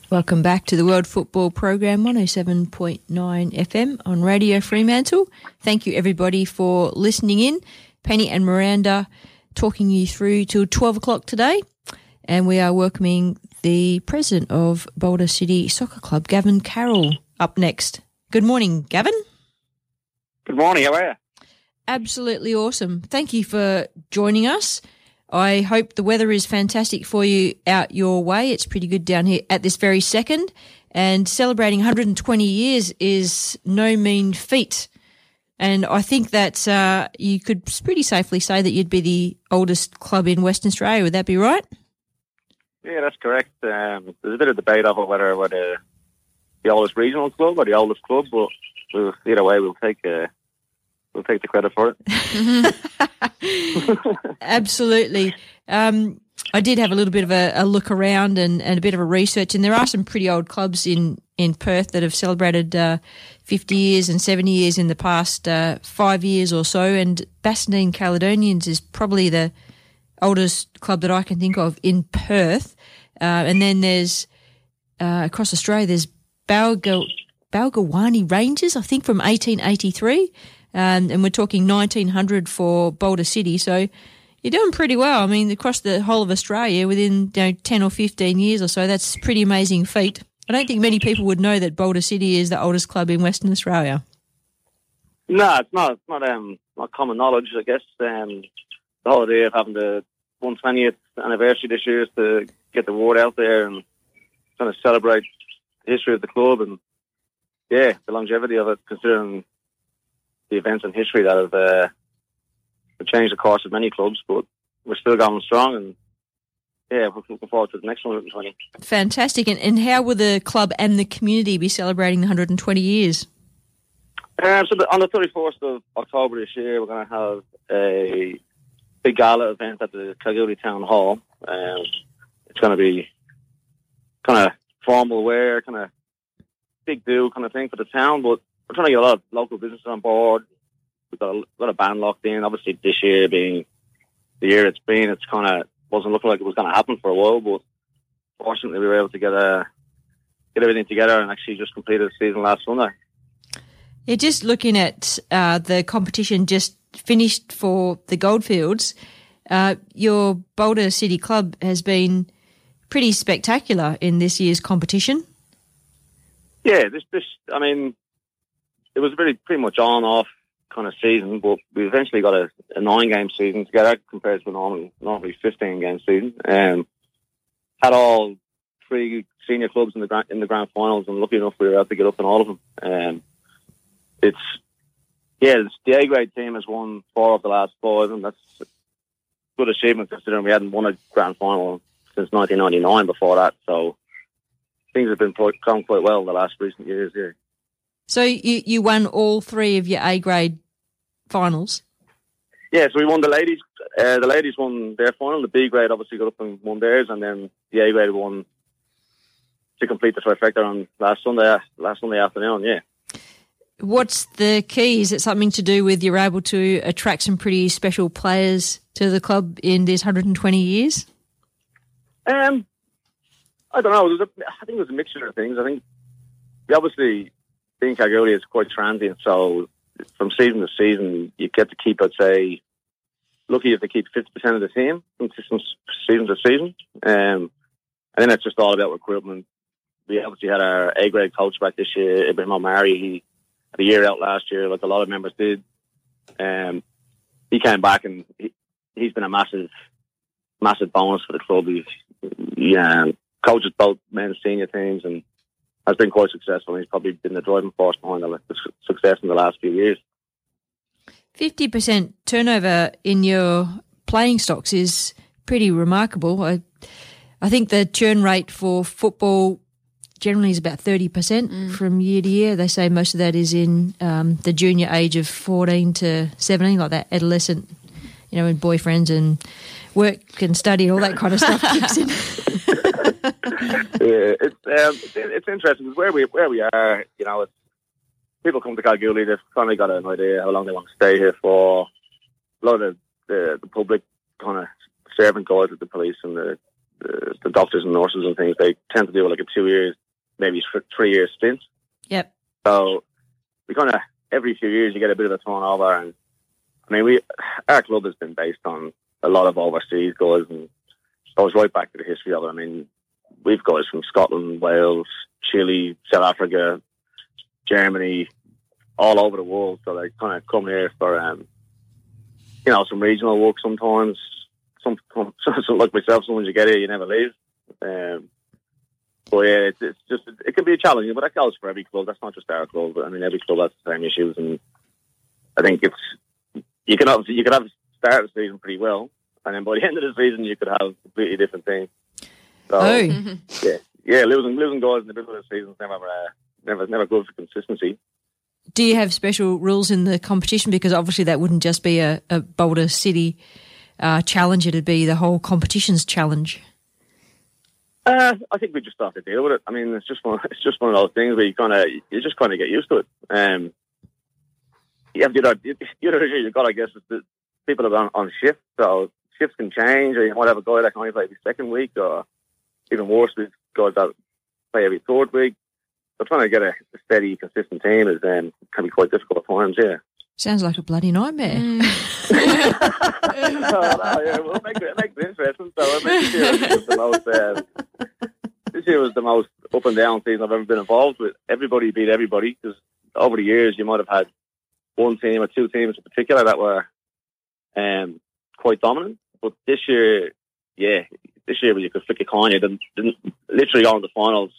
Welcome back to the World Football Program 107.9 FM on Radio Fremantle. Thank you everybody for listening in. Penny and Miranda talking you through till 12 o'clock today. And we are welcoming the president of Boulder City Soccer Club, Gavin Carroll, up next. Good morning, Gavin. Good morning. How are you? Absolutely awesome. Thank you for joining us. I hope the weather is fantastic for you out your way. It's pretty good down here at this very second. And celebrating 120 years is no mean feat. And I think that uh, you could pretty safely say that you'd be the oldest club in Western Australia. Would that be right? Yeah, that's correct. Um, there's a bit of debate over whether we're the, the oldest regional club or the oldest club, but we'll, either way, we'll take uh, we'll take the credit for it. Absolutely. Um, I did have a little bit of a, a look around and, and a bit of a research, and there are some pretty old clubs in, in Perth that have celebrated uh, 50 years and 70 years in the past uh, five years or so. And Bassendean Caledonians is probably the oldest club that I can think of in Perth. Uh, and then there's uh, across Australia, there's Balga, Balgownie Rangers, I think from 1883. Um, and we're talking 1900 for Boulder City. So you're doing pretty well. I mean, across the whole of Australia, within you know, 10 or 15 years or so, that's pretty amazing feat. I don't think many people would know that Boulder City is the oldest club in Western Australia. no, it's not. It's not um not common knowledge. I guess um, the whole idea of having the 120th anniversary this year is to get the word out there and kind of celebrate the history of the club and yeah, the longevity of it, considering the events in history that have uh, have changed the course of many clubs, but we're still going strong and yeah, we're looking forward to the next 120. Fantastic. And, and how will the club and the community be celebrating the 120 years? Um, so the, on the 31st of October this year, we're going to have a big gala event at the Kalgoorlie Town Hall. Um, it's going to be kind of formal wear, kind of big do kind of thing for the town, but we're trying to get a lot of local businesses on board. We've got a lot of band locked in. Obviously, this year being the year it's been, it's kind of wasn't looking like it was going to happen for a while, but fortunately, we were able to get a get everything together and actually just completed the season last Sunday. Yeah, just looking at uh, the competition just finished for the Goldfields, uh, your Boulder City Club has been pretty spectacular in this year's competition. Yeah, this this I mean, it was really pretty much on off kind of season, but we eventually got a, a nine game season together compared to a normally normally fifteen game season. Um, had all three senior clubs in the grand in the grand finals, and lucky enough we were able to get up in all of them. Um, it's yeah, the A grade team has won four of the last five, and that's a good achievement considering we hadn't won a grand final since 1999 before that. So things have been quite- gone quite well the last recent years. Yeah. So you, you won all three of your A grade finals. Yeah, so we won the ladies. Uh, the ladies won their final. The B grade obviously got up and won theirs, and then the A grade won to complete the trifecta on last Sunday. Last Sunday afternoon. Yeah. What's the key? Is it something to do with you're able to attract some pretty special players to the club in these 120 years? Um, I don't know. It was a, I think it was a mixture of things. I think we obviously being Kalgoorlie is quite transient, so from season to season you get to keep, I'd say, lucky if they keep fifty percent of the team from season to season. Um, and then it's just all about recruitment. We obviously had our A grade coach back this year, Ibrahim Omari. He had a year out last year, like a lot of members did. Um, he came back and he, he's been a massive, massive bonus for the club. He's yeah, coaches both men's senior teams and has been quite successful. He's probably been the driving force behind the, the success in the last few years. 50% turnover in your playing stocks is pretty remarkable. I, I think the churn rate for football generally is about 30% from year to year. They say most of that is in um, the junior age of 14 to 17, like that adolescent, you know, when boyfriends and work and study and all that kind of stuff kicks in. yeah, it's um, it's, it's interesting where we where we are. You know, it's, people come to Kalgoorlie. They've finally got an idea how long they want to stay here for. A lot of the the public kind of servant guys with the police and the, the the doctors and nurses and things. They tend to do like a two years, maybe three year stint. Yep. So we kind of every few years you get a bit of a turnover, and I mean we our club has been based on a lot of overseas guys, and goes right back to the history of it. I mean we've got guys from Scotland, Wales, Chile, South Africa, Germany, all over the world. So they kind of come here for um, you know some regional work sometimes. Some, some, some like myself, sometimes you get here, you never leave. Um, but yeah, it's, it's just it can be a challenge, but that goes for every club. That's not just our club. But, I mean, every club has the same issues, and I think it's you can obviously you could have started the season pretty well, and then by the end of the season you could have completely different things. So Oh. yeah, yeah, losing losing guys in the middle of the season is never uh, never never good for consistency. Do you have special rules in the competition? Because obviously that wouldn't just be a, a Boulder City uh, challenge, it'd be the whole competition's challenge. Uh, I think we just have to deal with it. I mean, it's just one. It's just one of those things where you kind of you just kind of get used to it. Um, you have you know, you, you know, you've got, I guess, that people are on, on shift, so shifts can change, or you might have a guy that can only play the second week, or even worse, with guys that play every third week. So trying to get a, a steady, consistent team is um, can be quite difficult at times. Yeah. Sounds like a bloody nightmare. no, no, yeah, well, it makes it, it makes it interesting. So I mean, this year was the most. Uh, this year was the most up and down season I've ever been involved with. Everybody beat everybody because over the years you might have had one team or two teams in particular that were um, quite dominant. But this year, yeah, this year you could flick a coin. You didn't, didn't literally go into the finals.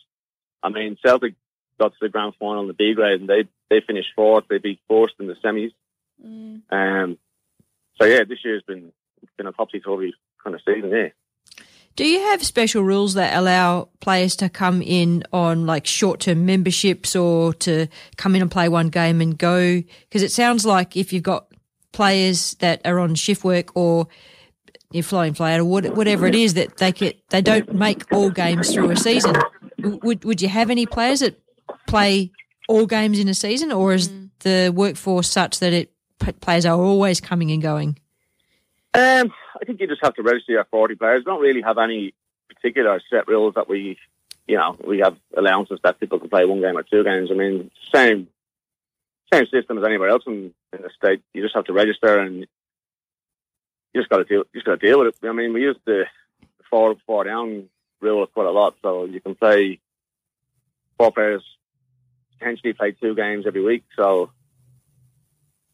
I mean, Celtic got to the grand final in the B grade and they they finished fourth. They beat first in the semis. Um, so yeah, this year's been been a topsy turvy kind of season. Yeah. Do you have special rules that allow players to come in on like short term memberships or to come in and play one game and go? Because it sounds like if you've got players that are on shift work or you fly in, fly out, or whatever it is, that they get, they don't make all games through a season. Would would you have any players that play all games in a season, or is the workforce such that it p- players are always coming and going? Um, I think you just have to register your 40 players. We don't really have any particular set rules that we, you know, we have allowances that people can play one game or two games. I mean, same same system as anywhere else in, in the state. You just have to register and you just got to deal. You just got to deal with it. I mean, we use the four up, four down rule quite a lot, so you can play four players potentially play two games every week. So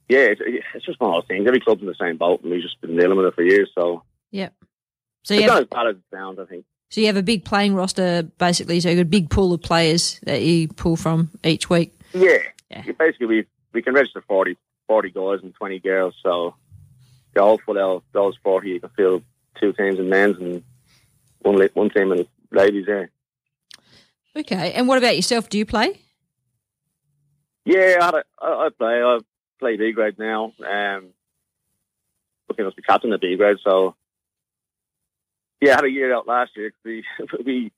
yeah, it's, it's just one of those things. Every club's in the same boat, and we've just been dealing with it for years. So yeah, So it's you not have, as bad as it sounds, I think. so you have a big playing roster, basically. So you've got a big pool of players that you pull from each week. Yeah. You- Basically, we we can register 40, 40 guys and 20 girls. So, yeah, hopefully, out of those 40, you can fill two teams in men's and one, one team in ladies there. Okay. And what about yourself? Do you play? Yeah, I, I, I play. I, play B grade now. Um, looking to be captain of B grade. So yeah, I had a year out last year. 'cause we we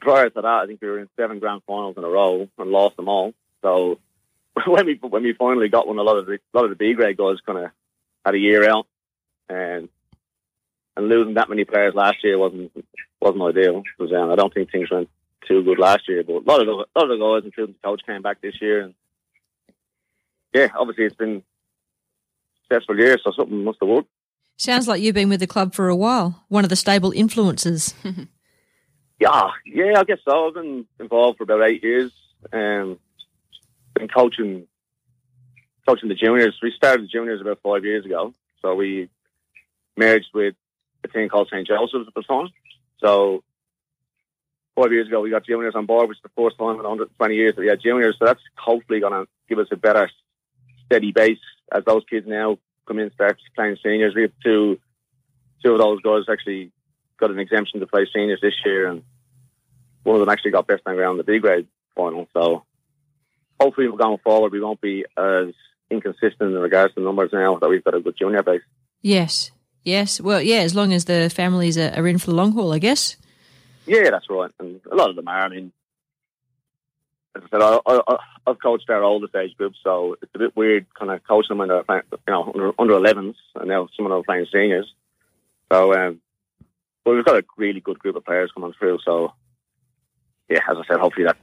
prior to that, I think we were in seven grand finals in a row and lost them all. So when we when we finally got one, a lot of the a lot of the B grade guys kind of had a year out, and and losing that many players last year wasn't wasn't ideal. 'Cause, um, I don't think things went too good last year, but a lot of the, a lot of the guys, including the coach, came back this year, and yeah, obviously it's been a successful year, so something must have worked. Sounds like you've been with the club for a while. One of the stable influences. Yeah, yeah, I guess so. I've been involved for about eight years. Um, been coaching, coaching the juniors. We started the juniors about five years ago. So we merged with a team called St. Joseph's at the time. So five years ago, we got juniors on board, which is the first time in 120 years that we had juniors. So that's hopefully going to give us a better steady base as those kids now come in and start playing seniors. We have two, two of those guys actually got an exemption to play seniors this year, and one of them actually got best man around the B grade final. So hopefully, going forward, we won't be as inconsistent in regards to numbers now that we've got a good junior base. yes, yes. Well, yeah, as long as the families are, are in for the long haul, I guess. Yeah, that's right. And a lot of them are. I mean, as I said, I, I, I've coached our oldest age group, so it's a bit weird kind of coaching them when they're playing, you know, under, under 11s, and now some of them are playing seniors. So, um, but we've got a really good group of players coming through. So, yeah, as I said, hopefully that,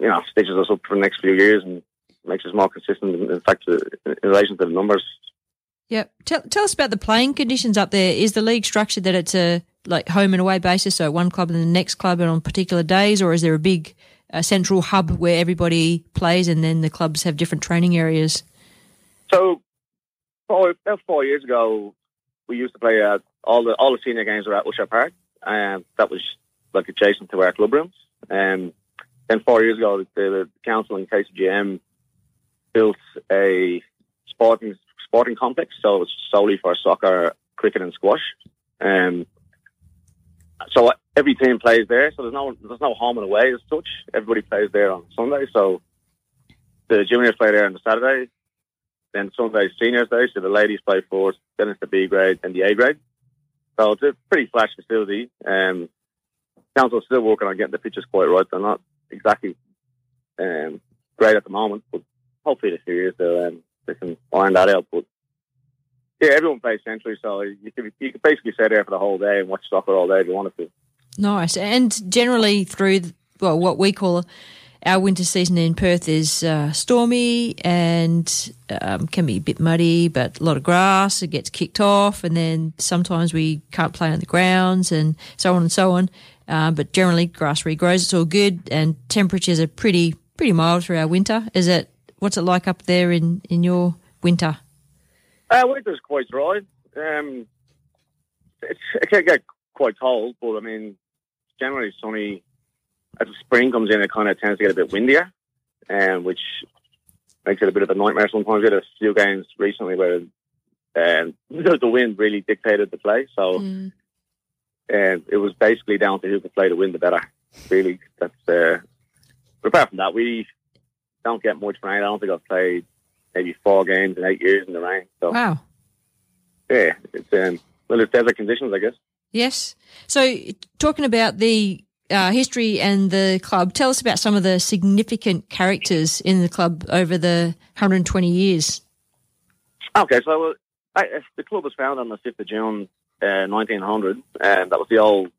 you know, stitches us up for the next few years and makes us more consistent, in, fact, in relation to the numbers. Yep. Tell, tell us about the playing conditions up there. Is the league structured that it's a like home and away basis, so one club and the next club and on particular days, or is there a big uh, central hub where everybody plays and then the clubs have different training areas? So, four, four years ago, we used to play uh, all the all the senior games were at Usher Park, and that was like adjacent to our club rooms. Um, then four years ago, the, the council and KCGM built a sporting sporting complex, so it's solely for soccer, cricket, and squash. Um, so every team plays there. So there's no there's no home and away as such. Everybody plays there on Sunday. So the juniors play there on the Saturday. Then Sunday's seniors day. So the ladies play first. Then it's the B grade and the A grade. So it's a pretty flash facility. Um, council's still working on getting the pitches quite right. They're not exactly um, great at the moment, but hopefully in a few years they'll, um, they can iron that out. But yeah, everyone plays century, so you could you could basically sit there for the whole day and watch soccer all day if you wanted to. Nice. And generally through well, what we call our winter season in Perth is uh, stormy and um, can be a bit muddy, but a lot of grass. It gets kicked off, and then sometimes we can't play on the grounds, and so on and so on. Um, but generally, grass regrows. It's all good, and temperatures are pretty pretty mild through our winter. Is it? What's it like up there in in your winter? Uh, winter's quite dry. Um, it's, it can get quite cold, but I mean, generally sunny. As the spring comes in, it kind of tends to get a bit windier, um, which makes it a bit of a nightmare sometimes. We had a few games recently where um, the wind really dictated the play, so um, it was basically down to who could play the wind the better. Really, that's. Uh, but apart from that, we don't get much rain. I don't think I've played maybe four games in eight years in the rain. So Wow. yeah, it's um, well, it's desert conditions, I guess. Yes. So, talking about the uh, history and the club, tell us about some of the significant characters in the club over the 120 years. Okay, so uh, I, the club was founded on the fifth of June, uh, nineteen hundred, and that was the old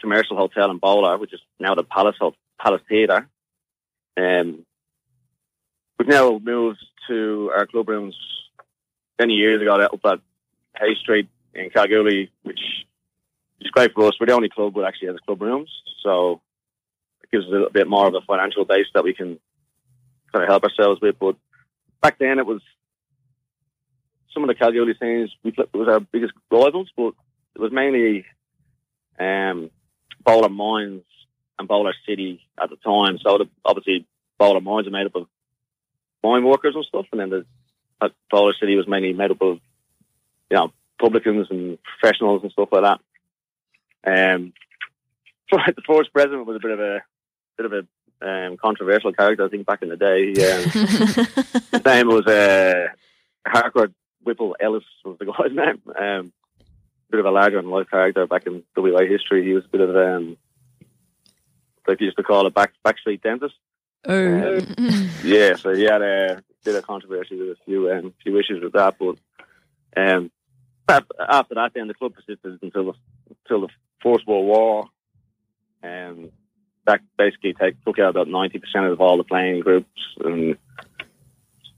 commercial hotel in Boulder, which is now the Palace Palace Theatre. Um, we've now moved to our club rooms many years ago up at Hay Street in Kalgoorlie, which is great for us. We're the only club that actually has club rooms, so it gives us a little bit more of a financial base that we can kind of help ourselves with. But back then, it was some of the Kalgoorlie teams. We played, it was our biggest rivals, but it was mainly um, Boulder Mines and Boulder City at the time. So the, obviously, Boulder Mines are made up of mine workers and stuff, and then the uh, Boulder City was mainly made up of you know publicans and professionals and stuff like that. Um, the first president was a bit of a bit of a um, controversial character. I think back in the day, um, his name was uh, Harcourt Whipple Ellis was the guy's name. Um, bit of a larger than life character back in WA history. He was a bit of um, like you used to call a back backstreet dentist. Oh. Yeah, so he had a bit of controversy with a few um, few issues with that, but um, after that, then the club persisted until the, until the First World War. Um, that basically take, took out about ninety percent of all the playing groups, and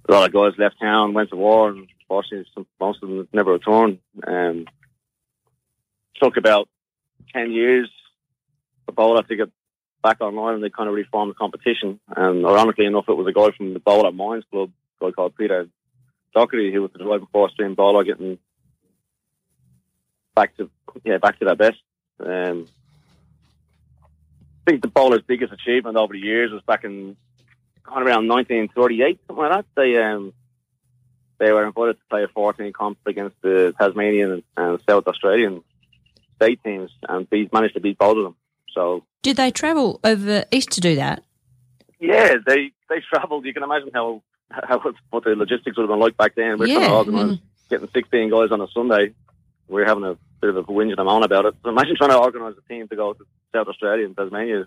a lot of guys left town, went to war, and unfortunately, some, most of them never returned. Um, took about ten years for Boulder to get back online, and they kind of reformed the competition. And ironically enough, it was a guy from the Boulder Mines Club, a guy called Peter Doherty, who was the driving force stream Boulder, getting back to yeah back to their best. Um, I think the Boulder's biggest achievement over the years was back in kind of around 1938, something like that. They um, they were invited to play a 14 comp against the Tasmanian and, and South Australian state teams, and beat, managed to beat both of them. So Did they travel over east to do that? yeah, they they travelled. You can imagine how how what the logistics would have been like back then. We're trying to Yeah, organise mm-hmm. getting 16 guys on a Sunday. We're having a bit of a whinge and a moan about it. So imagine trying to organise a team to go to South Australia and Tasmania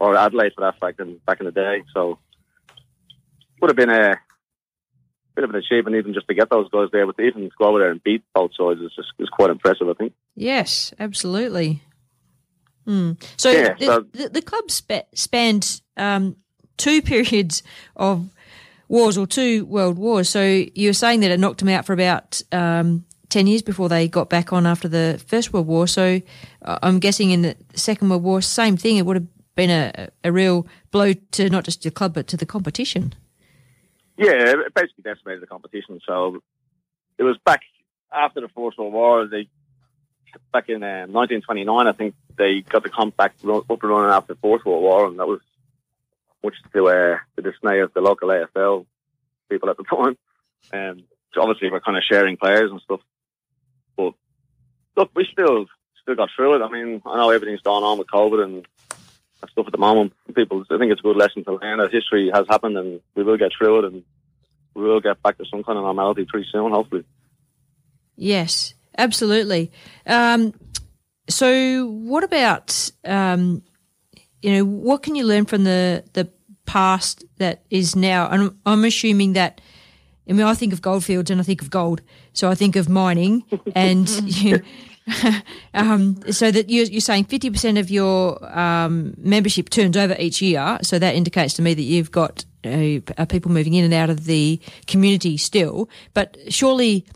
or Adelaide for that fact in, back in the day. So would have been a bit of an achievement even just to get those guys there. But to even go over there and beat both sides is just is quite impressive. I think. Yes, absolutely. Hmm. So, Yeah, the, so- the, the club spa- spanned um, two periods of wars or two world wars. So you were saying that it knocked them out for about um, 10 years before they got back on after the First World War. So uh, I'm guessing in the Second World War, same thing. It would have been a, a real blow to not just the club, but to the competition. Yeah, it basically decimated the competition. So it was back after the First World War. They back in uh, 1929, I think they got the comp back up and running after the First World War, and that was much to uh, the dismay of the local AFL people at the time. Um, so obviously, we're kind of sharing players and stuff. But look, we still still got through it. I mean, I know everything's gone on with COVID and stuff at the moment. People, I think it's a good lesson to learn that history has happened, and we will get through it, and we will get back to some kind of normality pretty soon, hopefully. Yes, absolutely. Um, so, what about um, you know what can you learn from the the past that is now? And I'm, I'm assuming that. I mean, I think of goldfields and I think of gold, so I think of mining, and you, um, so that you're, you're saying 50% of your um, membership turns over each year. So that indicates to me that you've got uh, uh, people moving in and out of the community still. But surely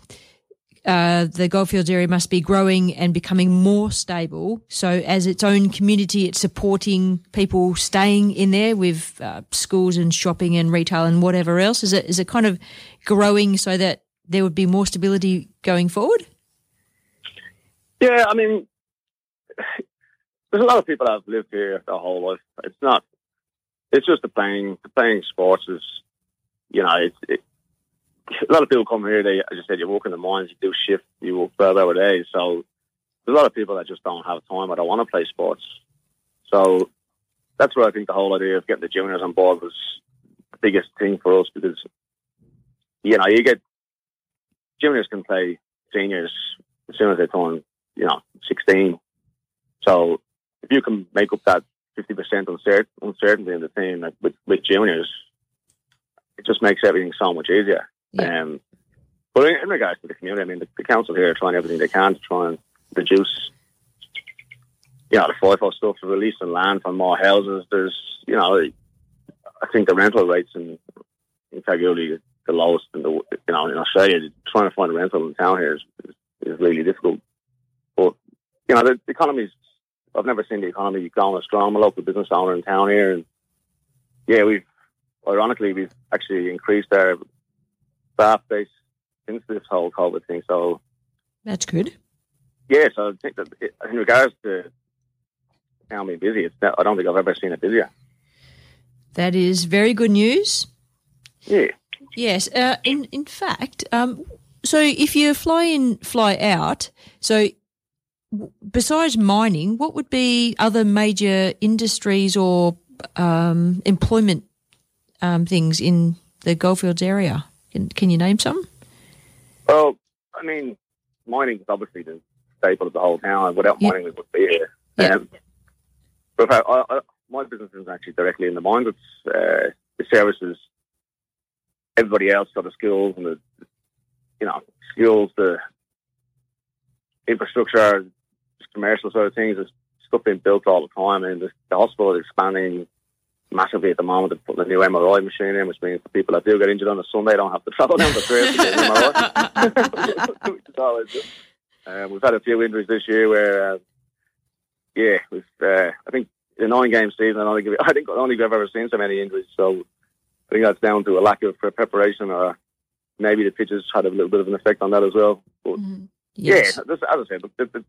uh, the Goldfields area must be growing and becoming more stable. So as its own community, it's supporting people staying in there with uh, schools and shopping and retail and whatever else. Is it is it kind of growing so that there would be more stability going forward? Yeah, I mean, there's a lot of people that have lived here their whole life. It's not. It's just the playing. The playing sports is, you know, it's. It, a lot of people come here. They, as you said, you work in the mines, you do shift, you work twelve hour days. So there's a lot of people that just don't have time or don't want to play sports. So that's where I think the whole idea of getting the juniors on board was the biggest thing for us because, you know, you get juniors can play seniors as soon as they turn, you know, 16. So if you can make up that 50% uncer- uncertainty in the team like with, with juniors, it just makes everything so much easier. Um, but in, regards to the community, I mean, the, the council here are trying everything they can to try and reduce, you know, the FIFO stuff, the release of land for more houses. There's, you know, I think the rental rates in, in are the lowest in the, you know, in Australia. Trying to find a rental in town here is, is, is really difficult. But, you know, the, the economy's, I've never seen the economy going as strong. I'm a local business owner in town here. And yeah, we've, ironically, we've actually increased our staff base since this whole COVID thing. So, That's good. yeah, so I think that it, in regards to town being busy, it's not, I don't think I've ever seen it busier. That is very good news. Yeah. Yes. Uh, in in fact, um, so if you fly in, fly out, so w- besides mining, what would be other major industries or um, employment um, things in the Goldfields area? Can, can you name some? Well, I mean, mining is obviously the staple of the whole town. Without mining, we wouldn't be here. Um, but I, I, my business isn't actually directly in the mine, but uh, the services everybody else got the skills and the, you know, skills, the infrastructure, commercial sort of things. There's stuff being built all the time, and the, the hospital is expanding massively at the moment. They're putting a new MRI machine in, which means the people that do get injured on a Sunday don't have to travel down the trail to get an MRI. Which is always good. Uh, we've had a few injuries this year where, uh, yeah, we've, uh, I think in a nine-game season, I don't think, I think I don't think I've ever seen so many injuries. So I think that's down to a lack of preparation, or maybe the pitches had a little bit of an effect on that as well. But Yes. yeah, this, as I said, th- th-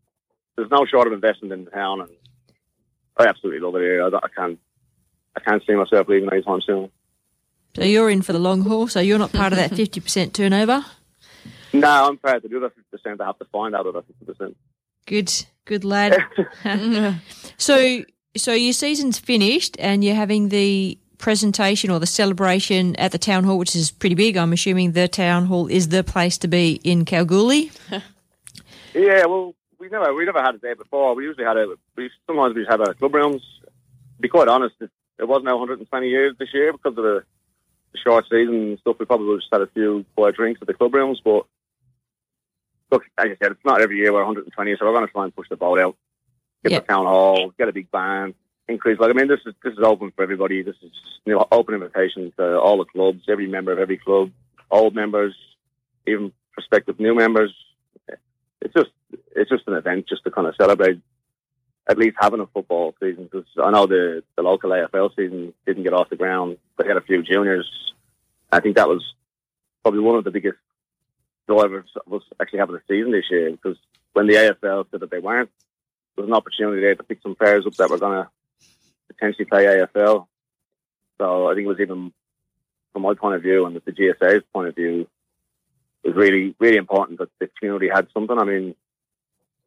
there's no short of investment in the town, and I absolutely love it here. I, I can't, I can't see myself leaving anytime soon. So you're in for the long haul. So you're not part of that 50% turnover. No, I'm proud to do that 50%. I have to find out about 50%. Good, good lad. so, so your season's finished, and you're having the presentation or the celebration at the town hall, which is pretty big. I'm assuming the town hall is the place to be in Kalgoorlie. Yeah, well, we never we never had it there before. We usually had it. We sometimes we just had our club rooms. To be quite honest, it, it wasn't now 120 years this year because of the, the short season and stuff. We probably just had a few quiet drinks at the club rooms, but look, as I said, it's not every year we're 120, so we're going to try and push the boat out, get the town hall, get a big band, increase. Like I mean, this is this is open for everybody. This is you know open invitation to all the clubs, every member of every club, old members, even prospective new members. It's just it's just an event just to kind of celebrate at least having a football season. Because I know the the local AFL season didn't get off the ground. But they had a few juniors. I think that was probably one of the biggest drivers of us actually having a season this year because when the AFL said that they weren't, there was an opportunity there to pick some players up that were going to potentially play AFL. So I think it was even from my point of view and the GSA's point of view, it was really, really important that the community had something. I mean,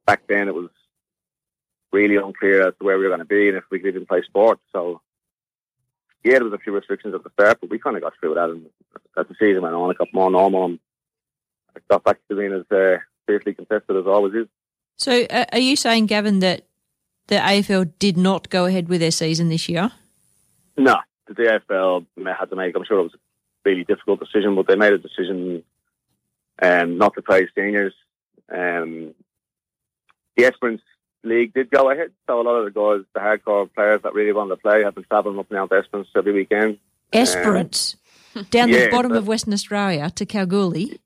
back then it was really unclear as to where we were going to be and if we could even play sport. So, yeah, there was a few restrictions at the start, but we kind of got through with that. And as the season went on, it got more normal. And it got back to being as uh, fiercely contested as always is. So, uh, are you saying, Gavin, that the AFL did not go ahead with their season this year? No, the AFL had to make. I'm sure it was a really difficult decision, but they made a decision um, not to play seniors. Um, the Esperance League did go ahead, so a lot of the guys, the hardcore players that really wanted to play, have been travelling up and down to Esperance every weekend. Esperance, down yeah, the bottom but- of Western Australia to Kalgoorlie.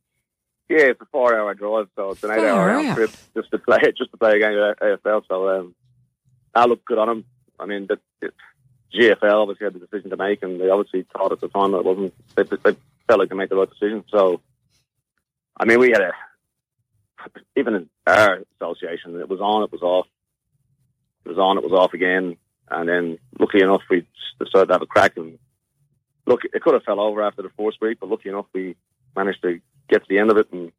Yeah, it's a four-hour drive, so it's an eight-hour round trip just to play just to play a game of AFL. So um, I look good on them. I mean, the, the GFL obviously had the decision to make, and they obviously thought at the time that it wasn't. They, they felt like they made the right decision. So, I mean, we had a even in our association, it was on, it was off, it was on, it was off again, and then luckily enough, we decided to have a crack. And look, it could have fell over after the first week, but lucky enough, we managed to get to the end of it, and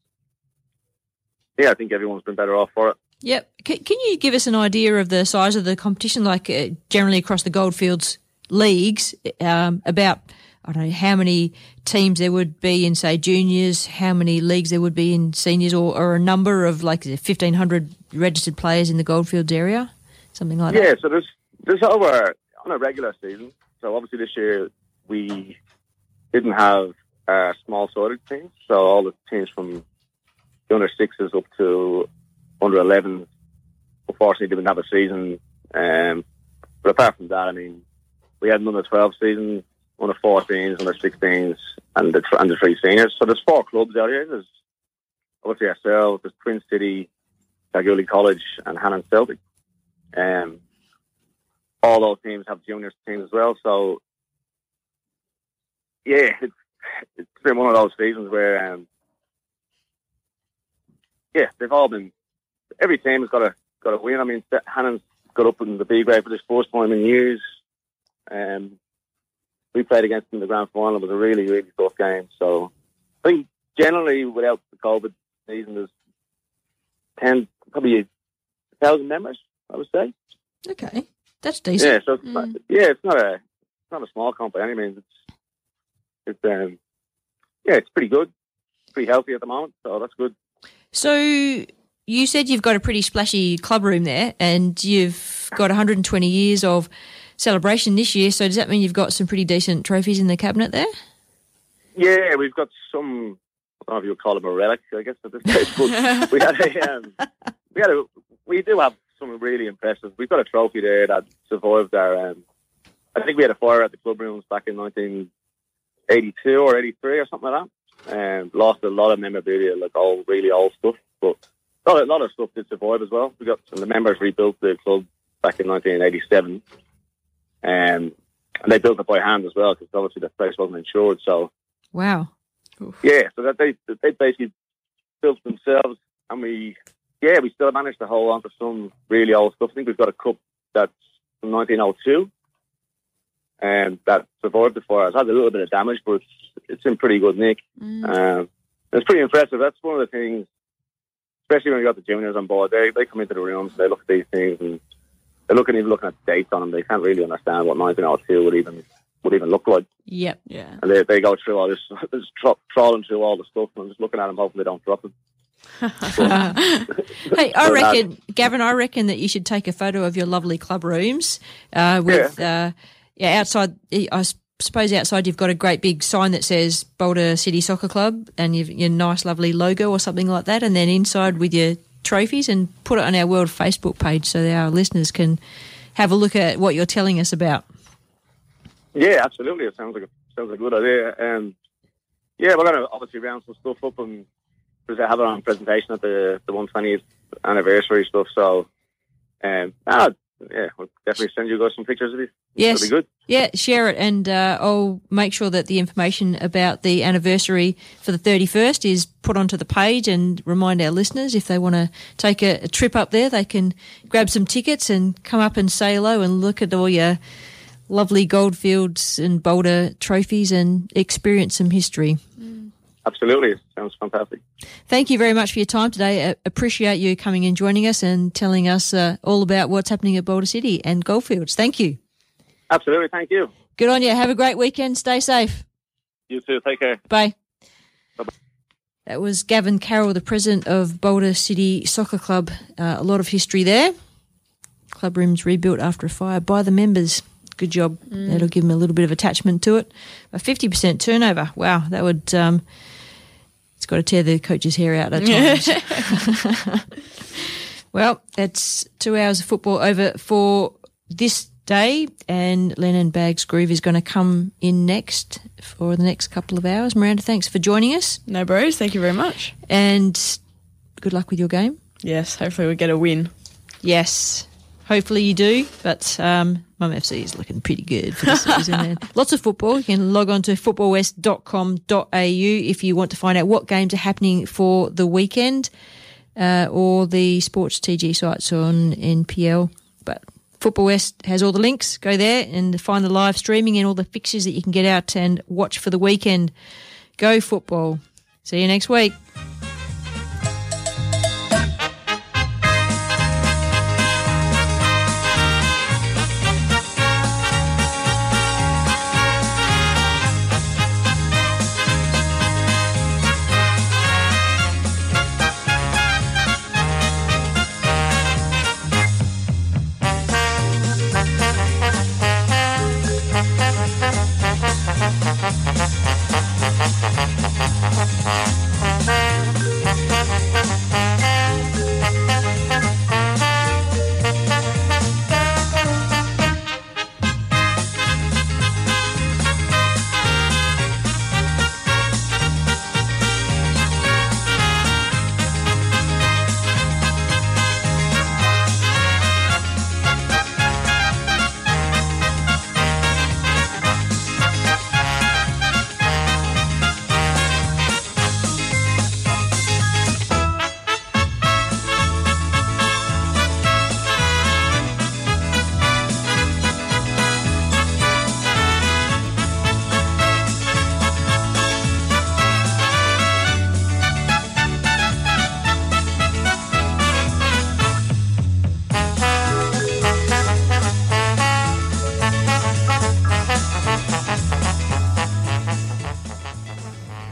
yeah, I think everyone's been better off for it. Yep. C- can you give us an idea of the size of the competition, like uh, generally across the Goldfields leagues, um, about I don't know how many teams there would be in say juniors, how many leagues there would be in seniors, or, or a number of like fifteen hundred registered players in the Goldfields area, something like yeah, that. Yeah, so there's there's over on a regular season. So obviously this year we didn't have uh, small sided teams. So all the teams from the under sixes up to under 11, unfortunately didn't have a season. Um, but apart from that, I mean, we had an under 12 season, under 14s, under 16s, and the, the three seniors. So there's four clubs out here. There's obviously ourselves, there's Twin City, Kalgoorlie College, and Hannan Celtic. Um, all those teams have juniors teams as well. So, yeah, it's, it's been one of those seasons where, um, yeah, they've all been. Every team has got to got to win. I mean, Hannan's got up in the B grade for this first time in years. Um, we played against them in the grand final. It was a really, really tough game. So, I think generally, without the COVID season, there's ten, probably a thousand members. I would say. Okay, that's decent. Yeah, so it's not, yeah, it's not a not a small comp by any means. It's it's um, yeah, it's pretty good, pretty healthy at the moment, so that's good. So you said you've got a pretty splashy club room there, and you've got 120 years of celebration this year. So does that mean you've got some pretty decent trophies in the cabinet there? Yeah, we've got some. I don't know if you would call them a relic, I guess at this stage. But we had a, um, we had a, we do have some really impressive. We've got a trophy there that survived our. Um, I think we had a fire at the club rooms back in 1982 or 83 or something like that. And lost a lot of memorabilia, like all really old stuff. But a lot, of, a lot of stuff did survive as well. We got some the members rebuilt the club back in 1987. Um, and they built it by hand as well because obviously the place wasn't insured. So Wow. yeah, so that they they basically built themselves, and we yeah we still managed to hold on to some really old stuff. I think we've got a cup that's from 1902, and that survived the fire. It's had a little bit of damage, but it's it's in pretty good nick. Um, it's pretty impressive. That's one of the things, especially when we got the juniors on board. They they come into the rooms, they look at these things, and they're looking even looking at dates on them. They can't really understand what 1902 would even would even look like. Yep. Yeah. And they, they go through all this, just tra- trawling through all the stuff and I'm just looking at them hoping they don't drop them. Hey, I reckon, Gavin, I reckon that you should take a photo of your lovely club rooms uh, with, uh, yeah, outside. I suppose outside you've got a great big sign that says Boulder City Soccer Club and you've, your nice, lovely logo or something like that, and then inside with your trophies and put it on our World Facebook page so that our listeners can have a look at what you're telling us about. Yeah, absolutely. It sounds like a, sounds like a good idea. Um, yeah, we're going to obviously round some stuff up and have it on presentation at the, the 120th anniversary stuff. So, um, ah, yeah, we'll definitely send you guys some pictures of it. Yes. That'll be good. Yeah, share it, and uh, I'll make sure that the information about the anniversary for the 31st is put onto the page and remind our listeners if they want to take a, a trip up there, they can grab some tickets and come up and say hello and look at all your lovely Goldfields and Boulder trophies and experience some history. Absolutely. Sounds fantastic. Thank you very much for your time today. I appreciate you coming and joining us and telling us uh, all about what's happening at Boulder City and Goldfields. Thank you. Absolutely. Thank you. Good on you. Have a great weekend. Stay safe. You too. Take care. Bye. That was Gavin Carroll, the president of Boulder City Soccer Club. Uh, a lot of history there. Club rooms rebuilt after a fire by the members. Good job. Mm. That'll give them a little bit of attachment to it. A 50% turnover. Wow, that would. Um, it's got to tear the coach's hair out at times. well, that's two hours of football over for this day, and Lennon Bags Groove is going to come in next for the next couple of hours. Miranda, thanks for joining us. No worries. thank you very much. And good luck with your game. Yes, hopefully we get a win. Yes, hopefully you do. But um, Mum FC is looking pretty good for this season. Lots of football. You can log on to footballwest.com.au if you want to find out what games are happening for the weekend uh, or the Sports TG sites on NPL. But Football West has all the links. Go there and find the live streaming and all the fixtures that you can get out and watch for the weekend. Go football. See you next week.